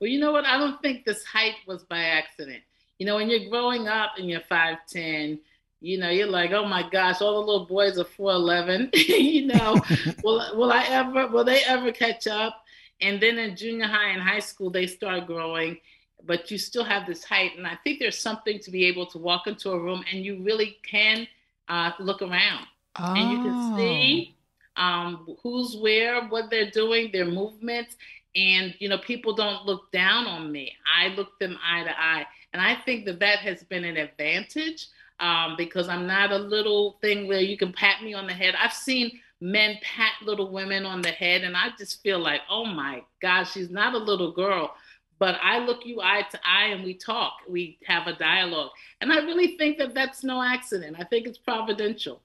Well, you know what? I don't think this height was by accident. You know, when you're growing up and you're 5'10, you know, you're like, oh my gosh, all the little boys are 4'11. you know, will, will I ever, will they ever catch up? And then in junior high and high school, they start growing, but you still have this height. And I think there's something to be able to walk into a room and you really can uh, look around oh. and you can see oh. um, who's where, what they're doing, their movements and you know people don't look down on me. I look them eye to eye. And i think that that has been an advantage um, because i'm not a little thing where you can pat me on the head. I've seen men pat little women on the head and i just feel like oh my god she's not a little girl. But i look you eye to eye and we talk. We have a dialogue. And i really think that that's no accident. I think it's providential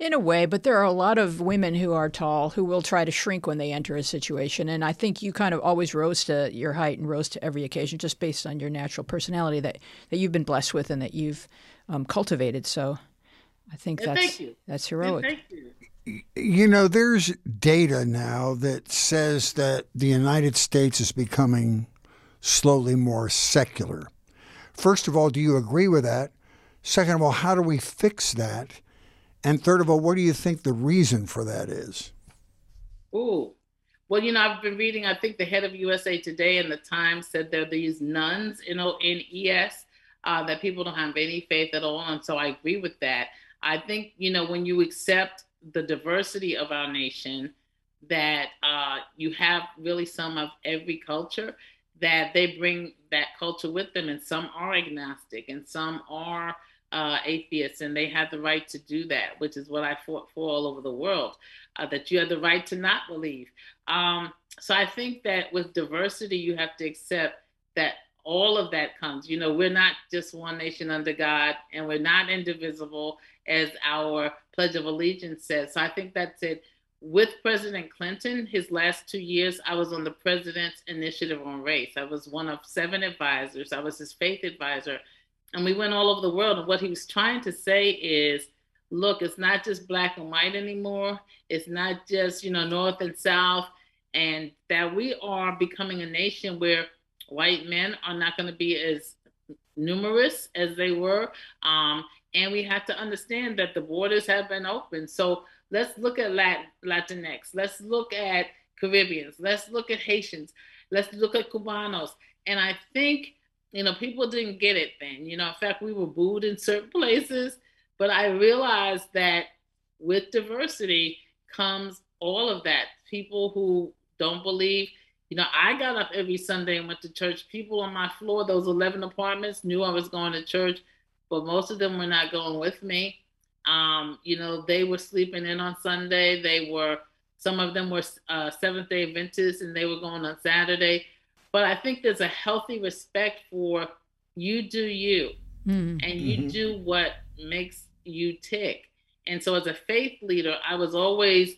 in a way, but there are a lot of women who are tall who will try to shrink when they enter a situation. And I think you kind of always rose to your height and rose to every occasion just based on your natural personality that, that you've been blessed with and that you've um, cultivated. So I think that's, that's heroic. You. you know, there's data now that says that the United States is becoming slowly more secular. First of all, do you agree with that? Second of all, how do we fix that? And third of all, what do you think the reason for that is? Oh, well, you know, I've been reading, I think the head of USA Today and the Times said there are these nuns, nones, you know, in uh, that people don't have any faith at all. And so I agree with that. I think, you know, when you accept the diversity of our nation, that uh, you have really some of every culture, that they bring that culture with them. And some are agnostic and some are uh, atheists, and they have the right to do that, which is what I fought for all over the world. Uh, that you have the right to not believe. Um, so I think that with diversity, you have to accept that all of that comes. You know, we're not just one nation under God, and we're not indivisible, as our Pledge of Allegiance says. So I think that's it. With President Clinton, his last two years, I was on the President's Initiative on Race. I was one of seven advisors. I was his faith advisor and we went all over the world. And what he was trying to say is, look, it's not just black and white anymore. It's not just, you know, North and South. And that we are becoming a nation where white men are not going to be as numerous as they were. Um, and we have to understand that the borders have been open. So let's look at Lat- Latinx. Let's look at Caribbeans. Let's look at Haitians. Let's look at Cubanos. And I think, you know, people didn't get it then. You know, in fact, we were booed in certain places. But I realized that with diversity comes all of that. People who don't believe, you know, I got up every Sunday and went to church. People on my floor, those 11 apartments, knew I was going to church, but most of them were not going with me. Um, you know, they were sleeping in on Sunday. They were, some of them were uh, Seventh day Adventists and they were going on Saturday. But I think there's a healthy respect for you do you mm-hmm. and you mm-hmm. do what makes you tick. And so, as a faith leader, I was always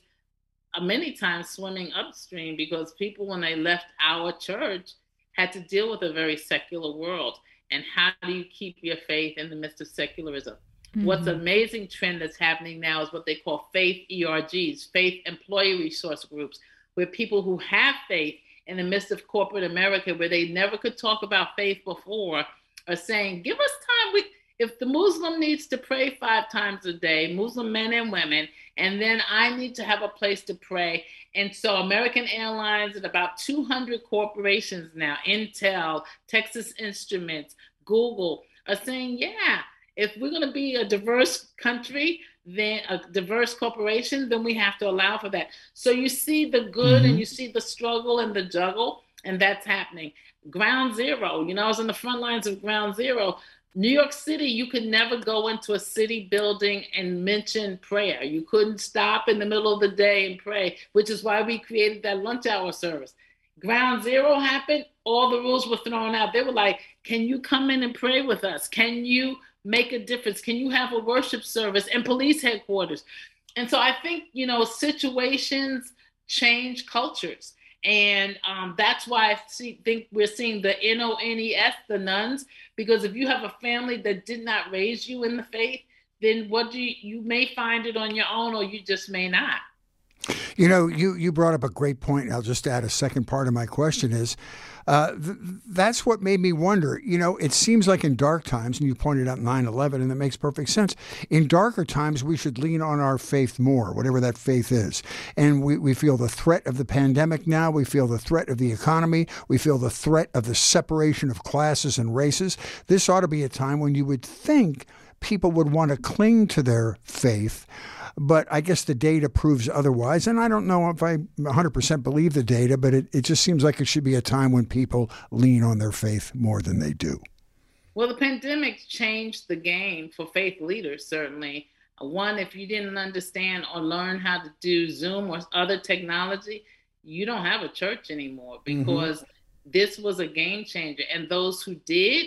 uh, many times swimming upstream because people, when they left our church, had to deal with a very secular world. And how do you keep your faith in the midst of secularism? Mm-hmm. What's amazing trend that's happening now is what they call faith ERGs, faith employee resource groups, where people who have faith in the midst of corporate America, where they never could talk about faith before, are saying, "Give us time. We, if the Muslim needs to pray five times a day, Muslim men and women, and then I need to have a place to pray." And so, American Airlines and about 200 corporations now, Intel, Texas Instruments, Google, are saying, "Yeah." if we're going to be a diverse country, then a diverse corporation, then we have to allow for that. So you see the good mm-hmm. and you see the struggle and the juggle, and that's happening. Ground zero, you know, I was in the front lines of ground zero. New York City, you could never go into a city building and mention prayer. You couldn't stop in the middle of the day and pray, which is why we created that lunch hour service. Ground zero happened, all the rules were thrown out. They were like, Can you come in and pray with us? Can you make a difference? Can you have a worship service in police headquarters? And so I think, you know, situations change cultures. And um, that's why I see, think we're seeing the N O N E S, the nuns, because if you have a family that did not raise you in the faith, then what do you, you may find it on your own or you just may not. You know, you, you brought up a great point. I'll just add a second part of my question is uh, th- that's what made me wonder. You know, it seems like in dark times, and you pointed out 9 11, and that makes perfect sense. In darker times, we should lean on our faith more, whatever that faith is. And we, we feel the threat of the pandemic now. We feel the threat of the economy. We feel the threat of the separation of classes and races. This ought to be a time when you would think people would want to cling to their faith. But I guess the data proves otherwise. And I don't know if I 100% believe the data, but it, it just seems like it should be a time when people lean on their faith more than they do. Well, the pandemic changed the game for faith leaders, certainly. One, if you didn't understand or learn how to do Zoom or other technology, you don't have a church anymore mm-hmm. because mm-hmm. this was a game changer. And those who did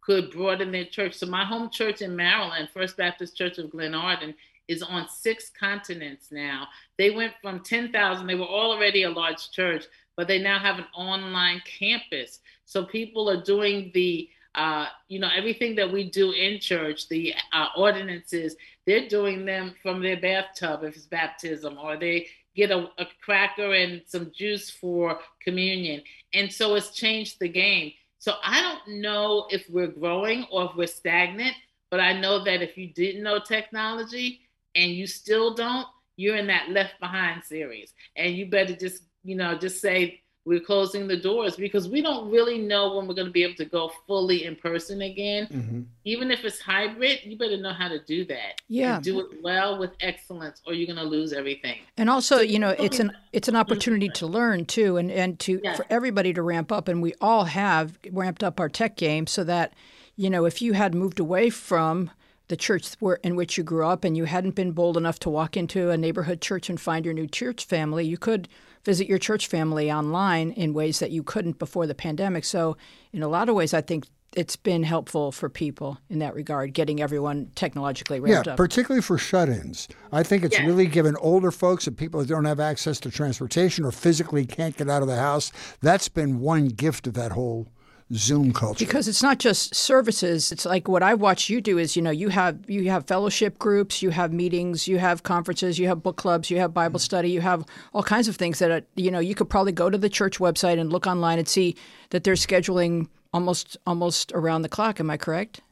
could broaden their church. So, my home church in Maryland, First Baptist Church of Glenarden, is on six continents now. They went from 10,000, they were already a large church, but they now have an online campus. So people are doing the, uh, you know, everything that we do in church, the uh, ordinances, they're doing them from their bathtub if it's baptism, or they get a, a cracker and some juice for communion. And so it's changed the game. So I don't know if we're growing or if we're stagnant, but I know that if you didn't know technology, and you still don't, you're in that left behind series. And you better just, you know, just say we're closing the doors because we don't really know when we're going to be able to go fully in person again. Mm-hmm. Even if it's hybrid, you better know how to do that. Yeah. do it well with excellence or you're going to lose everything. And also, you know, it's an it's an opportunity to learn too and and to yes. for everybody to ramp up and we all have ramped up our tech game so that you know, if you had moved away from the church where, in which you grew up and you hadn't been bold enough to walk into a neighborhood church and find your new church family, you could visit your church family online in ways that you couldn't before the pandemic. So, in a lot of ways, I think it's been helpful for people in that regard, getting everyone technologically ramped yeah, up. particularly for shut-ins. I think it's really given older folks and people that don't have access to transportation or physically can't get out of the house. That's been one gift of that whole Zoom culture. Because it's not just services. It's like what I watch you do is, you know, you have you have fellowship groups, you have meetings, you have conferences, you have book clubs, you have Bible mm-hmm. study, you have all kinds of things that are, you know, you could probably go to the church website and look online and see that they're scheduling almost almost around the clock. Am I correct?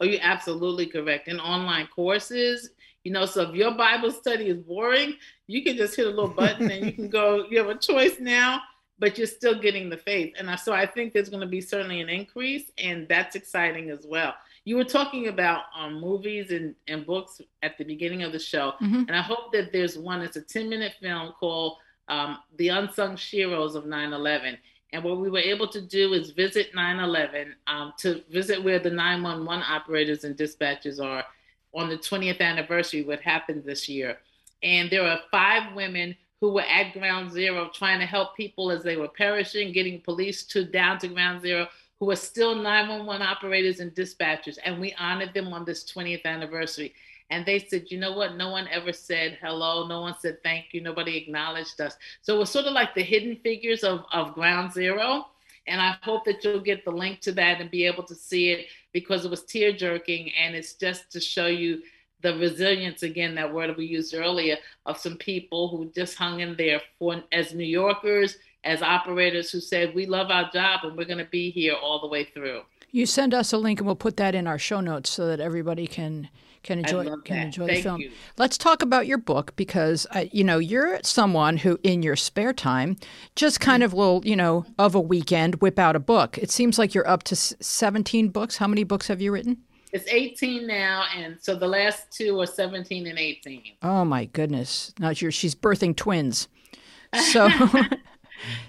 Oh, you're absolutely correct. And online courses, you know, so if your Bible study is boring, you can just hit a little button and you can go, you have a choice now, but you're still getting the faith. And so I think there's going to be certainly an increase, and that's exciting as well. You were talking about um, movies and, and books at the beginning of the show, mm-hmm. and I hope that there's one, it's a 10 minute film called um, The Unsung Sheroes of 9 11. And what we were able to do is visit 9 11 um, to visit where the 911 operators and dispatchers are on the 20th anniversary, what happened this year. And there are five women who were at ground zero trying to help people as they were perishing, getting police to down to ground zero, who were still 911 operators and dispatchers. And we honored them on this 20th anniversary. And they said, you know what? No one ever said hello. No one said thank you. Nobody acknowledged us. So it was sort of like the hidden figures of, of ground zero. And I hope that you'll get the link to that and be able to see it because it was tear jerking. And it's just to show you the resilience, again, that word we used earlier, of some people who just hung in there for as New Yorkers, as operators who said, we love our job and we're going to be here all the way through. You send us a link and we'll put that in our show notes so that everybody can can enjoy can enjoy Thank the film. You. Let's talk about your book because uh, you know you're someone who, in your spare time, just kind of will you know of a weekend whip out a book. It seems like you're up to 17 books. How many books have you written? It's 18 now, and so the last two are 17 and 18. Oh my goodness! Now you're she's birthing twins. So.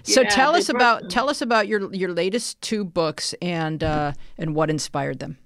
so yeah, tell us about tell us about your your latest two books and uh, and what inspired them.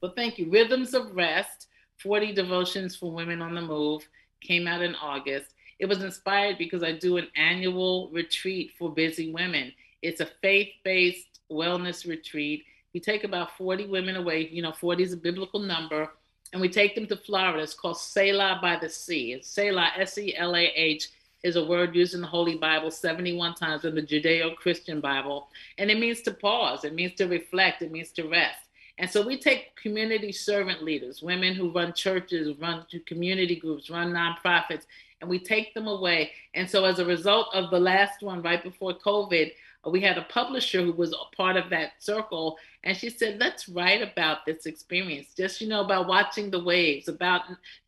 Well, thank you. Rhythms of Rest 40 Devotions for Women on the Move came out in August. It was inspired because I do an annual retreat for busy women. It's a faith based wellness retreat. We take about 40 women away, you know, 40 is a biblical number, and we take them to Florida. It's called Selah by the Sea. It's Selah, S E L A H, is a word used in the Holy Bible 71 times in the Judeo Christian Bible. And it means to pause, it means to reflect, it means to rest. And so we take community servant leaders, women who run churches, run community groups, run nonprofits, and we take them away. And so as a result of the last one right before COVID, we had a publisher who was a part of that circle and she said let's write about this experience just you know about watching the waves about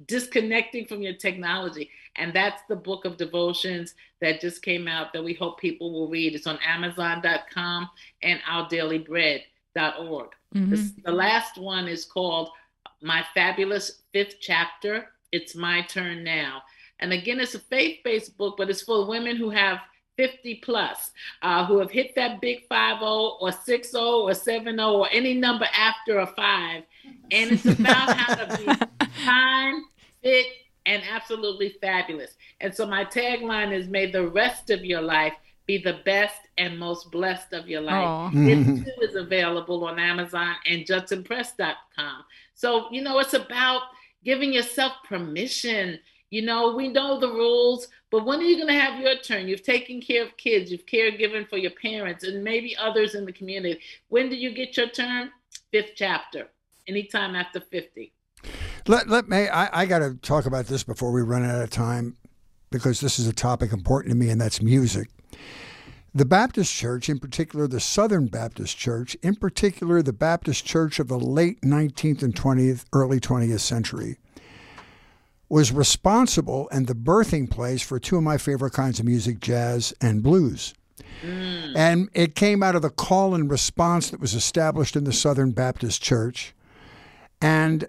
disconnecting from your technology and that's the book of devotions that just came out that we hope people will read it's on amazon.com and our daily bread.org Mm-hmm. This, the last one is called My Fabulous Fifth Chapter. It's My Turn Now. And again, it's a faith based book, but it's for women who have 50 plus, uh, who have hit that big 5 0 or 6 0 or 7 0 or any number after a 5. And it's about how to be kind, fit, and absolutely fabulous. And so my tagline is May the rest of your life be the best and most blessed of your life. It too is available on Amazon and JudsonPress.com. So, you know, it's about giving yourself permission. You know, we know the rules, but when are you going to have your turn? You've taken care of kids, you've caregiven for your parents, and maybe others in the community. When do you get your turn? Fifth chapter, anytime after 50. Let, let me, I, I got to talk about this before we run out of time because this is a topic important to me, and that's music. The Baptist Church, in particular the Southern Baptist Church, in particular the Baptist Church of the late 19th and 20th, early 20th century, was responsible and the birthing place for two of my favorite kinds of music, jazz and blues. Mm. And it came out of the call and response that was established in the Southern Baptist Church. And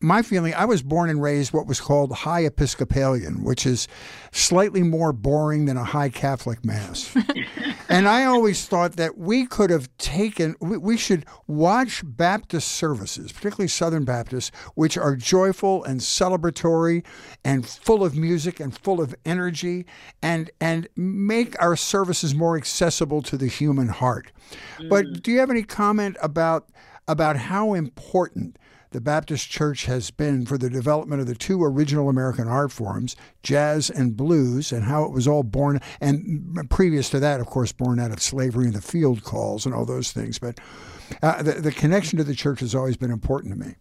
my feeling, I was born and raised what was called high Episcopalian, which is slightly more boring than a high Catholic Mass. and I always thought that we could have taken, we should watch Baptist services, particularly Southern Baptists, which are joyful and celebratory and full of music and full of energy, and, and make our services more accessible to the human heart. Mm. But do you have any comment about, about how important? The Baptist Church has been for the development of the two original American art forms, jazz and blues, and how it was all born, and previous to that, of course, born out of slavery and the field calls and all those things. But uh, the, the connection to the church has always been important to me.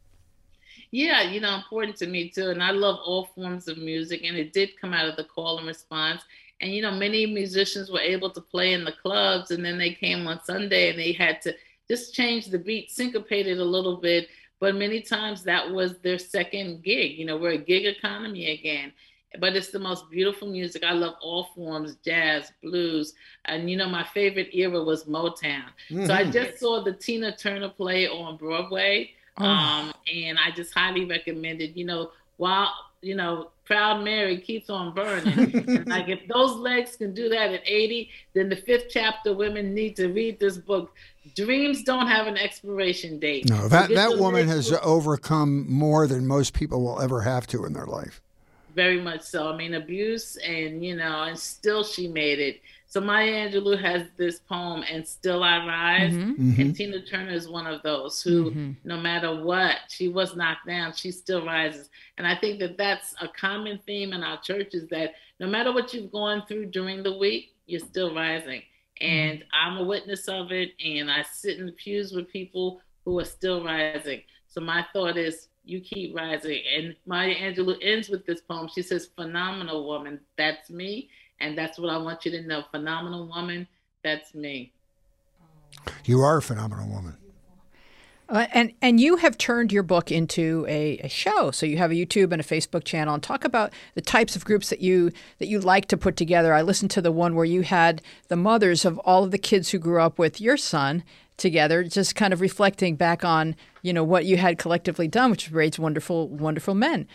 Yeah, you know, important to me too. And I love all forms of music, and it did come out of the call and response. And you know, many musicians were able to play in the clubs, and then they came on Sunday and they had to just change the beat, syncopate it a little bit but many times that was their second gig. You know, we're a gig economy again. But it's the most beautiful music. I love all forms, jazz, blues. And you know, my favorite era was Motown. Mm-hmm. So I mm-hmm. just saw the Tina Turner play on Broadway. Oh. Um, and I just highly recommend it. You know, while you know, Proud Mary keeps on burning. like if those legs can do that at 80, then the fifth chapter women need to read this book. Dreams don't have an expiration date. No, that, that woman has book. overcome more than most people will ever have to in their life. Very much so. I mean, abuse and, you know, and still she made it. So Maya Angelou has this poem, "And Still I Rise," mm-hmm. and mm-hmm. Tina Turner is one of those who, mm-hmm. no matter what, she was knocked down, she still rises. And I think that that's a common theme in our churches that no matter what you've gone through during the week, you're still rising. And mm-hmm. I'm a witness of it, and I sit in the pews with people who are still rising. So my thought is, you keep rising. And Maya Angelou ends with this poem. She says, "Phenomenal woman, that's me." And that's what I want you to know. Phenomenal woman, that's me. You are a phenomenal woman. Uh, and and you have turned your book into a, a, show. So you have a YouTube and a Facebook channel. And talk about the types of groups that you that you like to put together. I listened to the one where you had the mothers of all of the kids who grew up with your son together, just kind of reflecting back on you know what you had collectively done, which raised wonderful wonderful men.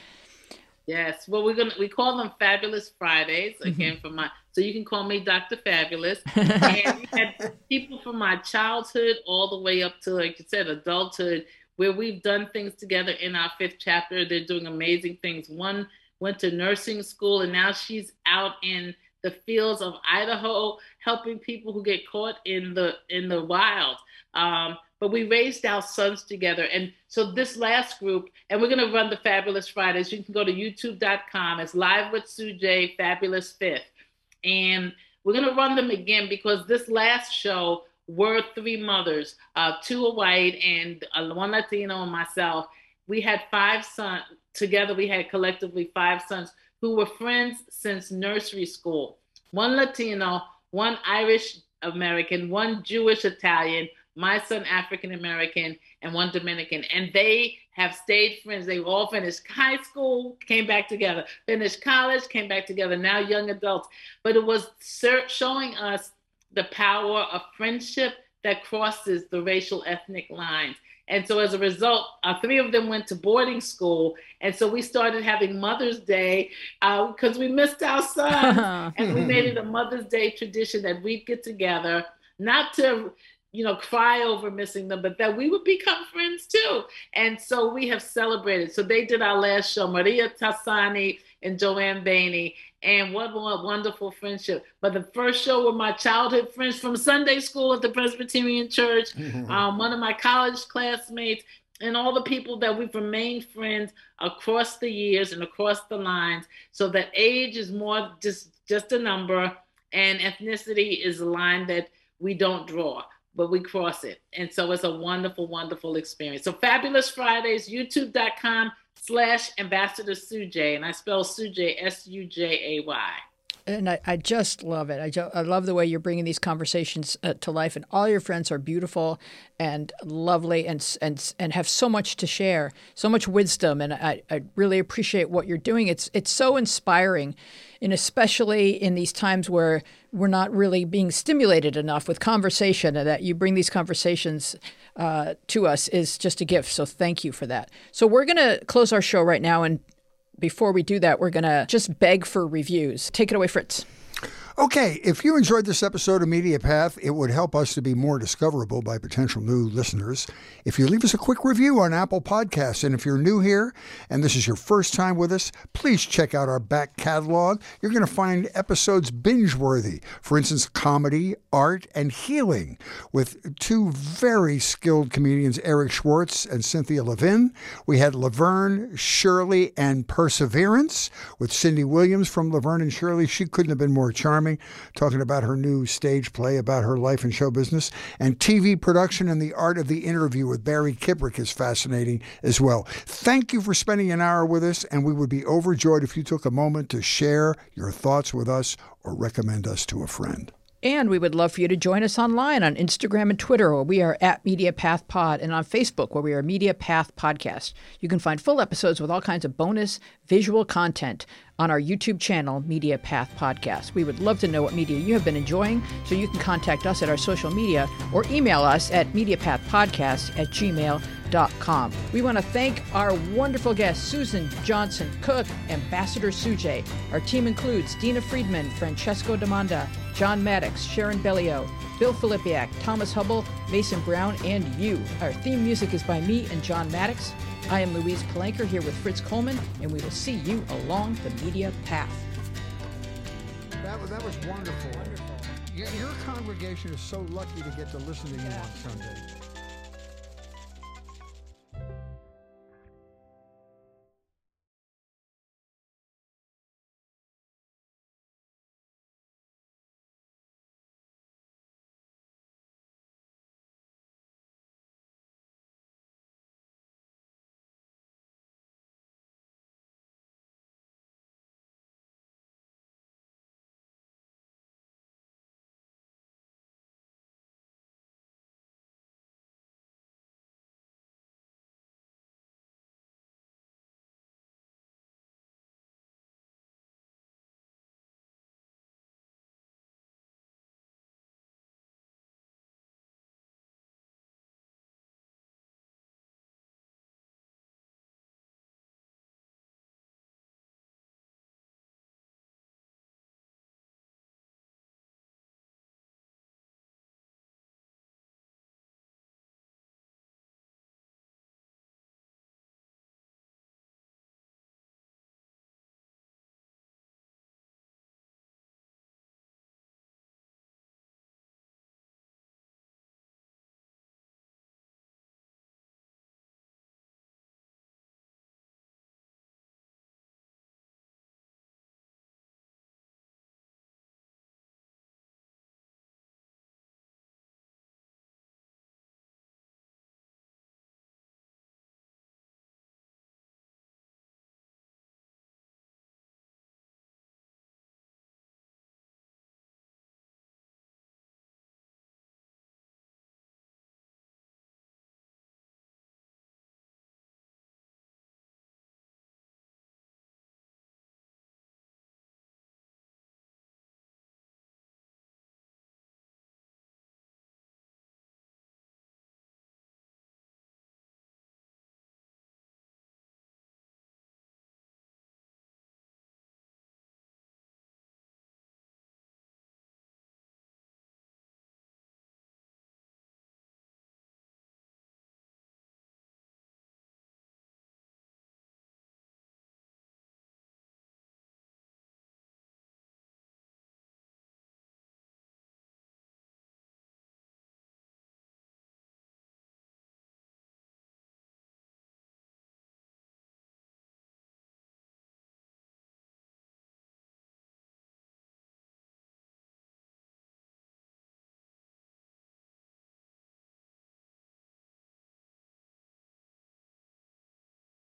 Yes. Well, we're gonna we call them Fabulous Fridays mm-hmm. again mm-hmm. for my. So you can call me Dr. Fabulous. and we had people from my childhood all the way up to, like you said, adulthood, where we've done things together in our fifth chapter. They're doing amazing things. One went to nursing school, and now she's out in the fields of Idaho, helping people who get caught in the in the wild. Um, but we raised our sons together. And so this last group, and we're going to run the Fabulous Fridays. You can go to youtube.com. It's live with Sue J, Fabulous Fifth. And we're going to run them again because this last show were three mothers, uh, two are white and uh, one Latino and myself. We had five sons together. We had collectively five sons who were friends since nursery school. One Latino, one Irish American, one Jewish Italian, my son African American, and one Dominican. And they have stayed friends. They all finished high school, came back together, finished college, came back together, now young adults. But it was showing us the power of friendship that crosses the racial ethnic lines. And so as a result, uh, three of them went to boarding school. And so we started having Mother's Day because uh, we missed our son. and we made it a Mother's Day tradition that we'd get together, not to you know, cry over missing them, but that we would become friends too. And so we have celebrated. So they did our last show, Maria Tassani and Joanne Bainey. And what a wonderful friendship. But the first show were my childhood friends from Sunday school at the Presbyterian Church, um, one of my college classmates, and all the people that we've remained friends across the years and across the lines. So that age is more just just a number, and ethnicity is a line that we don't draw but we cross it. And so it's a wonderful, wonderful experience. So Fabulous Fridays, youtube.com slash ambassador Sujay. And I spell Sujay S-U-J-A-Y. And I, I just love it. I, jo- I love the way you're bringing these conversations uh, to life, and all your friends are beautiful and lovely, and and and have so much to share, so much wisdom, and I, I really appreciate what you're doing. It's it's so inspiring, and especially in these times where we're not really being stimulated enough with conversation, and that you bring these conversations uh, to us is just a gift. So thank you for that. So we're going to close our show right now, and before we do that, we're going to just beg for reviews. Take it away, Fritz. Okay, if you enjoyed this episode of Media Path, it would help us to be more discoverable by potential new listeners if you leave us a quick review on Apple Podcasts. And if you're new here and this is your first time with us, please check out our back catalog. You're going to find episodes binge worthy. For instance, comedy, art, and healing with two very skilled comedians, Eric Schwartz and Cynthia Levin. We had Laverne, Shirley, and Perseverance with Cindy Williams from Laverne and Shirley. She couldn't have been more charming, talking about her new stage play about her life in show business. And TV production and the art of the interview with Barry Kibrick is fascinating as well. Thank you for spending an hour with us, and we would be overjoyed if you took a moment to share your thoughts with us or recommend us to a friend. And we would love for you to join us online on Instagram and Twitter, where we are at Media Path Pod, and on Facebook, where we are Media Path Podcast. You can find full episodes with all kinds of bonus visual content on our YouTube channel, Media Path Podcast. We would love to know what media you have been enjoying, so you can contact us at our social media or email us at MediaPathPodcast at gmail.com. We want to thank our wonderful guests, Suzan Johnson Cook, Ambassador Sujay. Our team includes Dina Friedman, Francesco Demanda, John Maddox, Sharon Bellio, Bill Filipiak, Thomas Hubble, Mason Brown, and you. Our theme music is by me and John Maddox. I am Louise Palanker here with Fritz Coleman, and we will see you along the media path. That was, that was wonderful. wonderful. Your, your congregation is so lucky to get to listen to you on Sunday.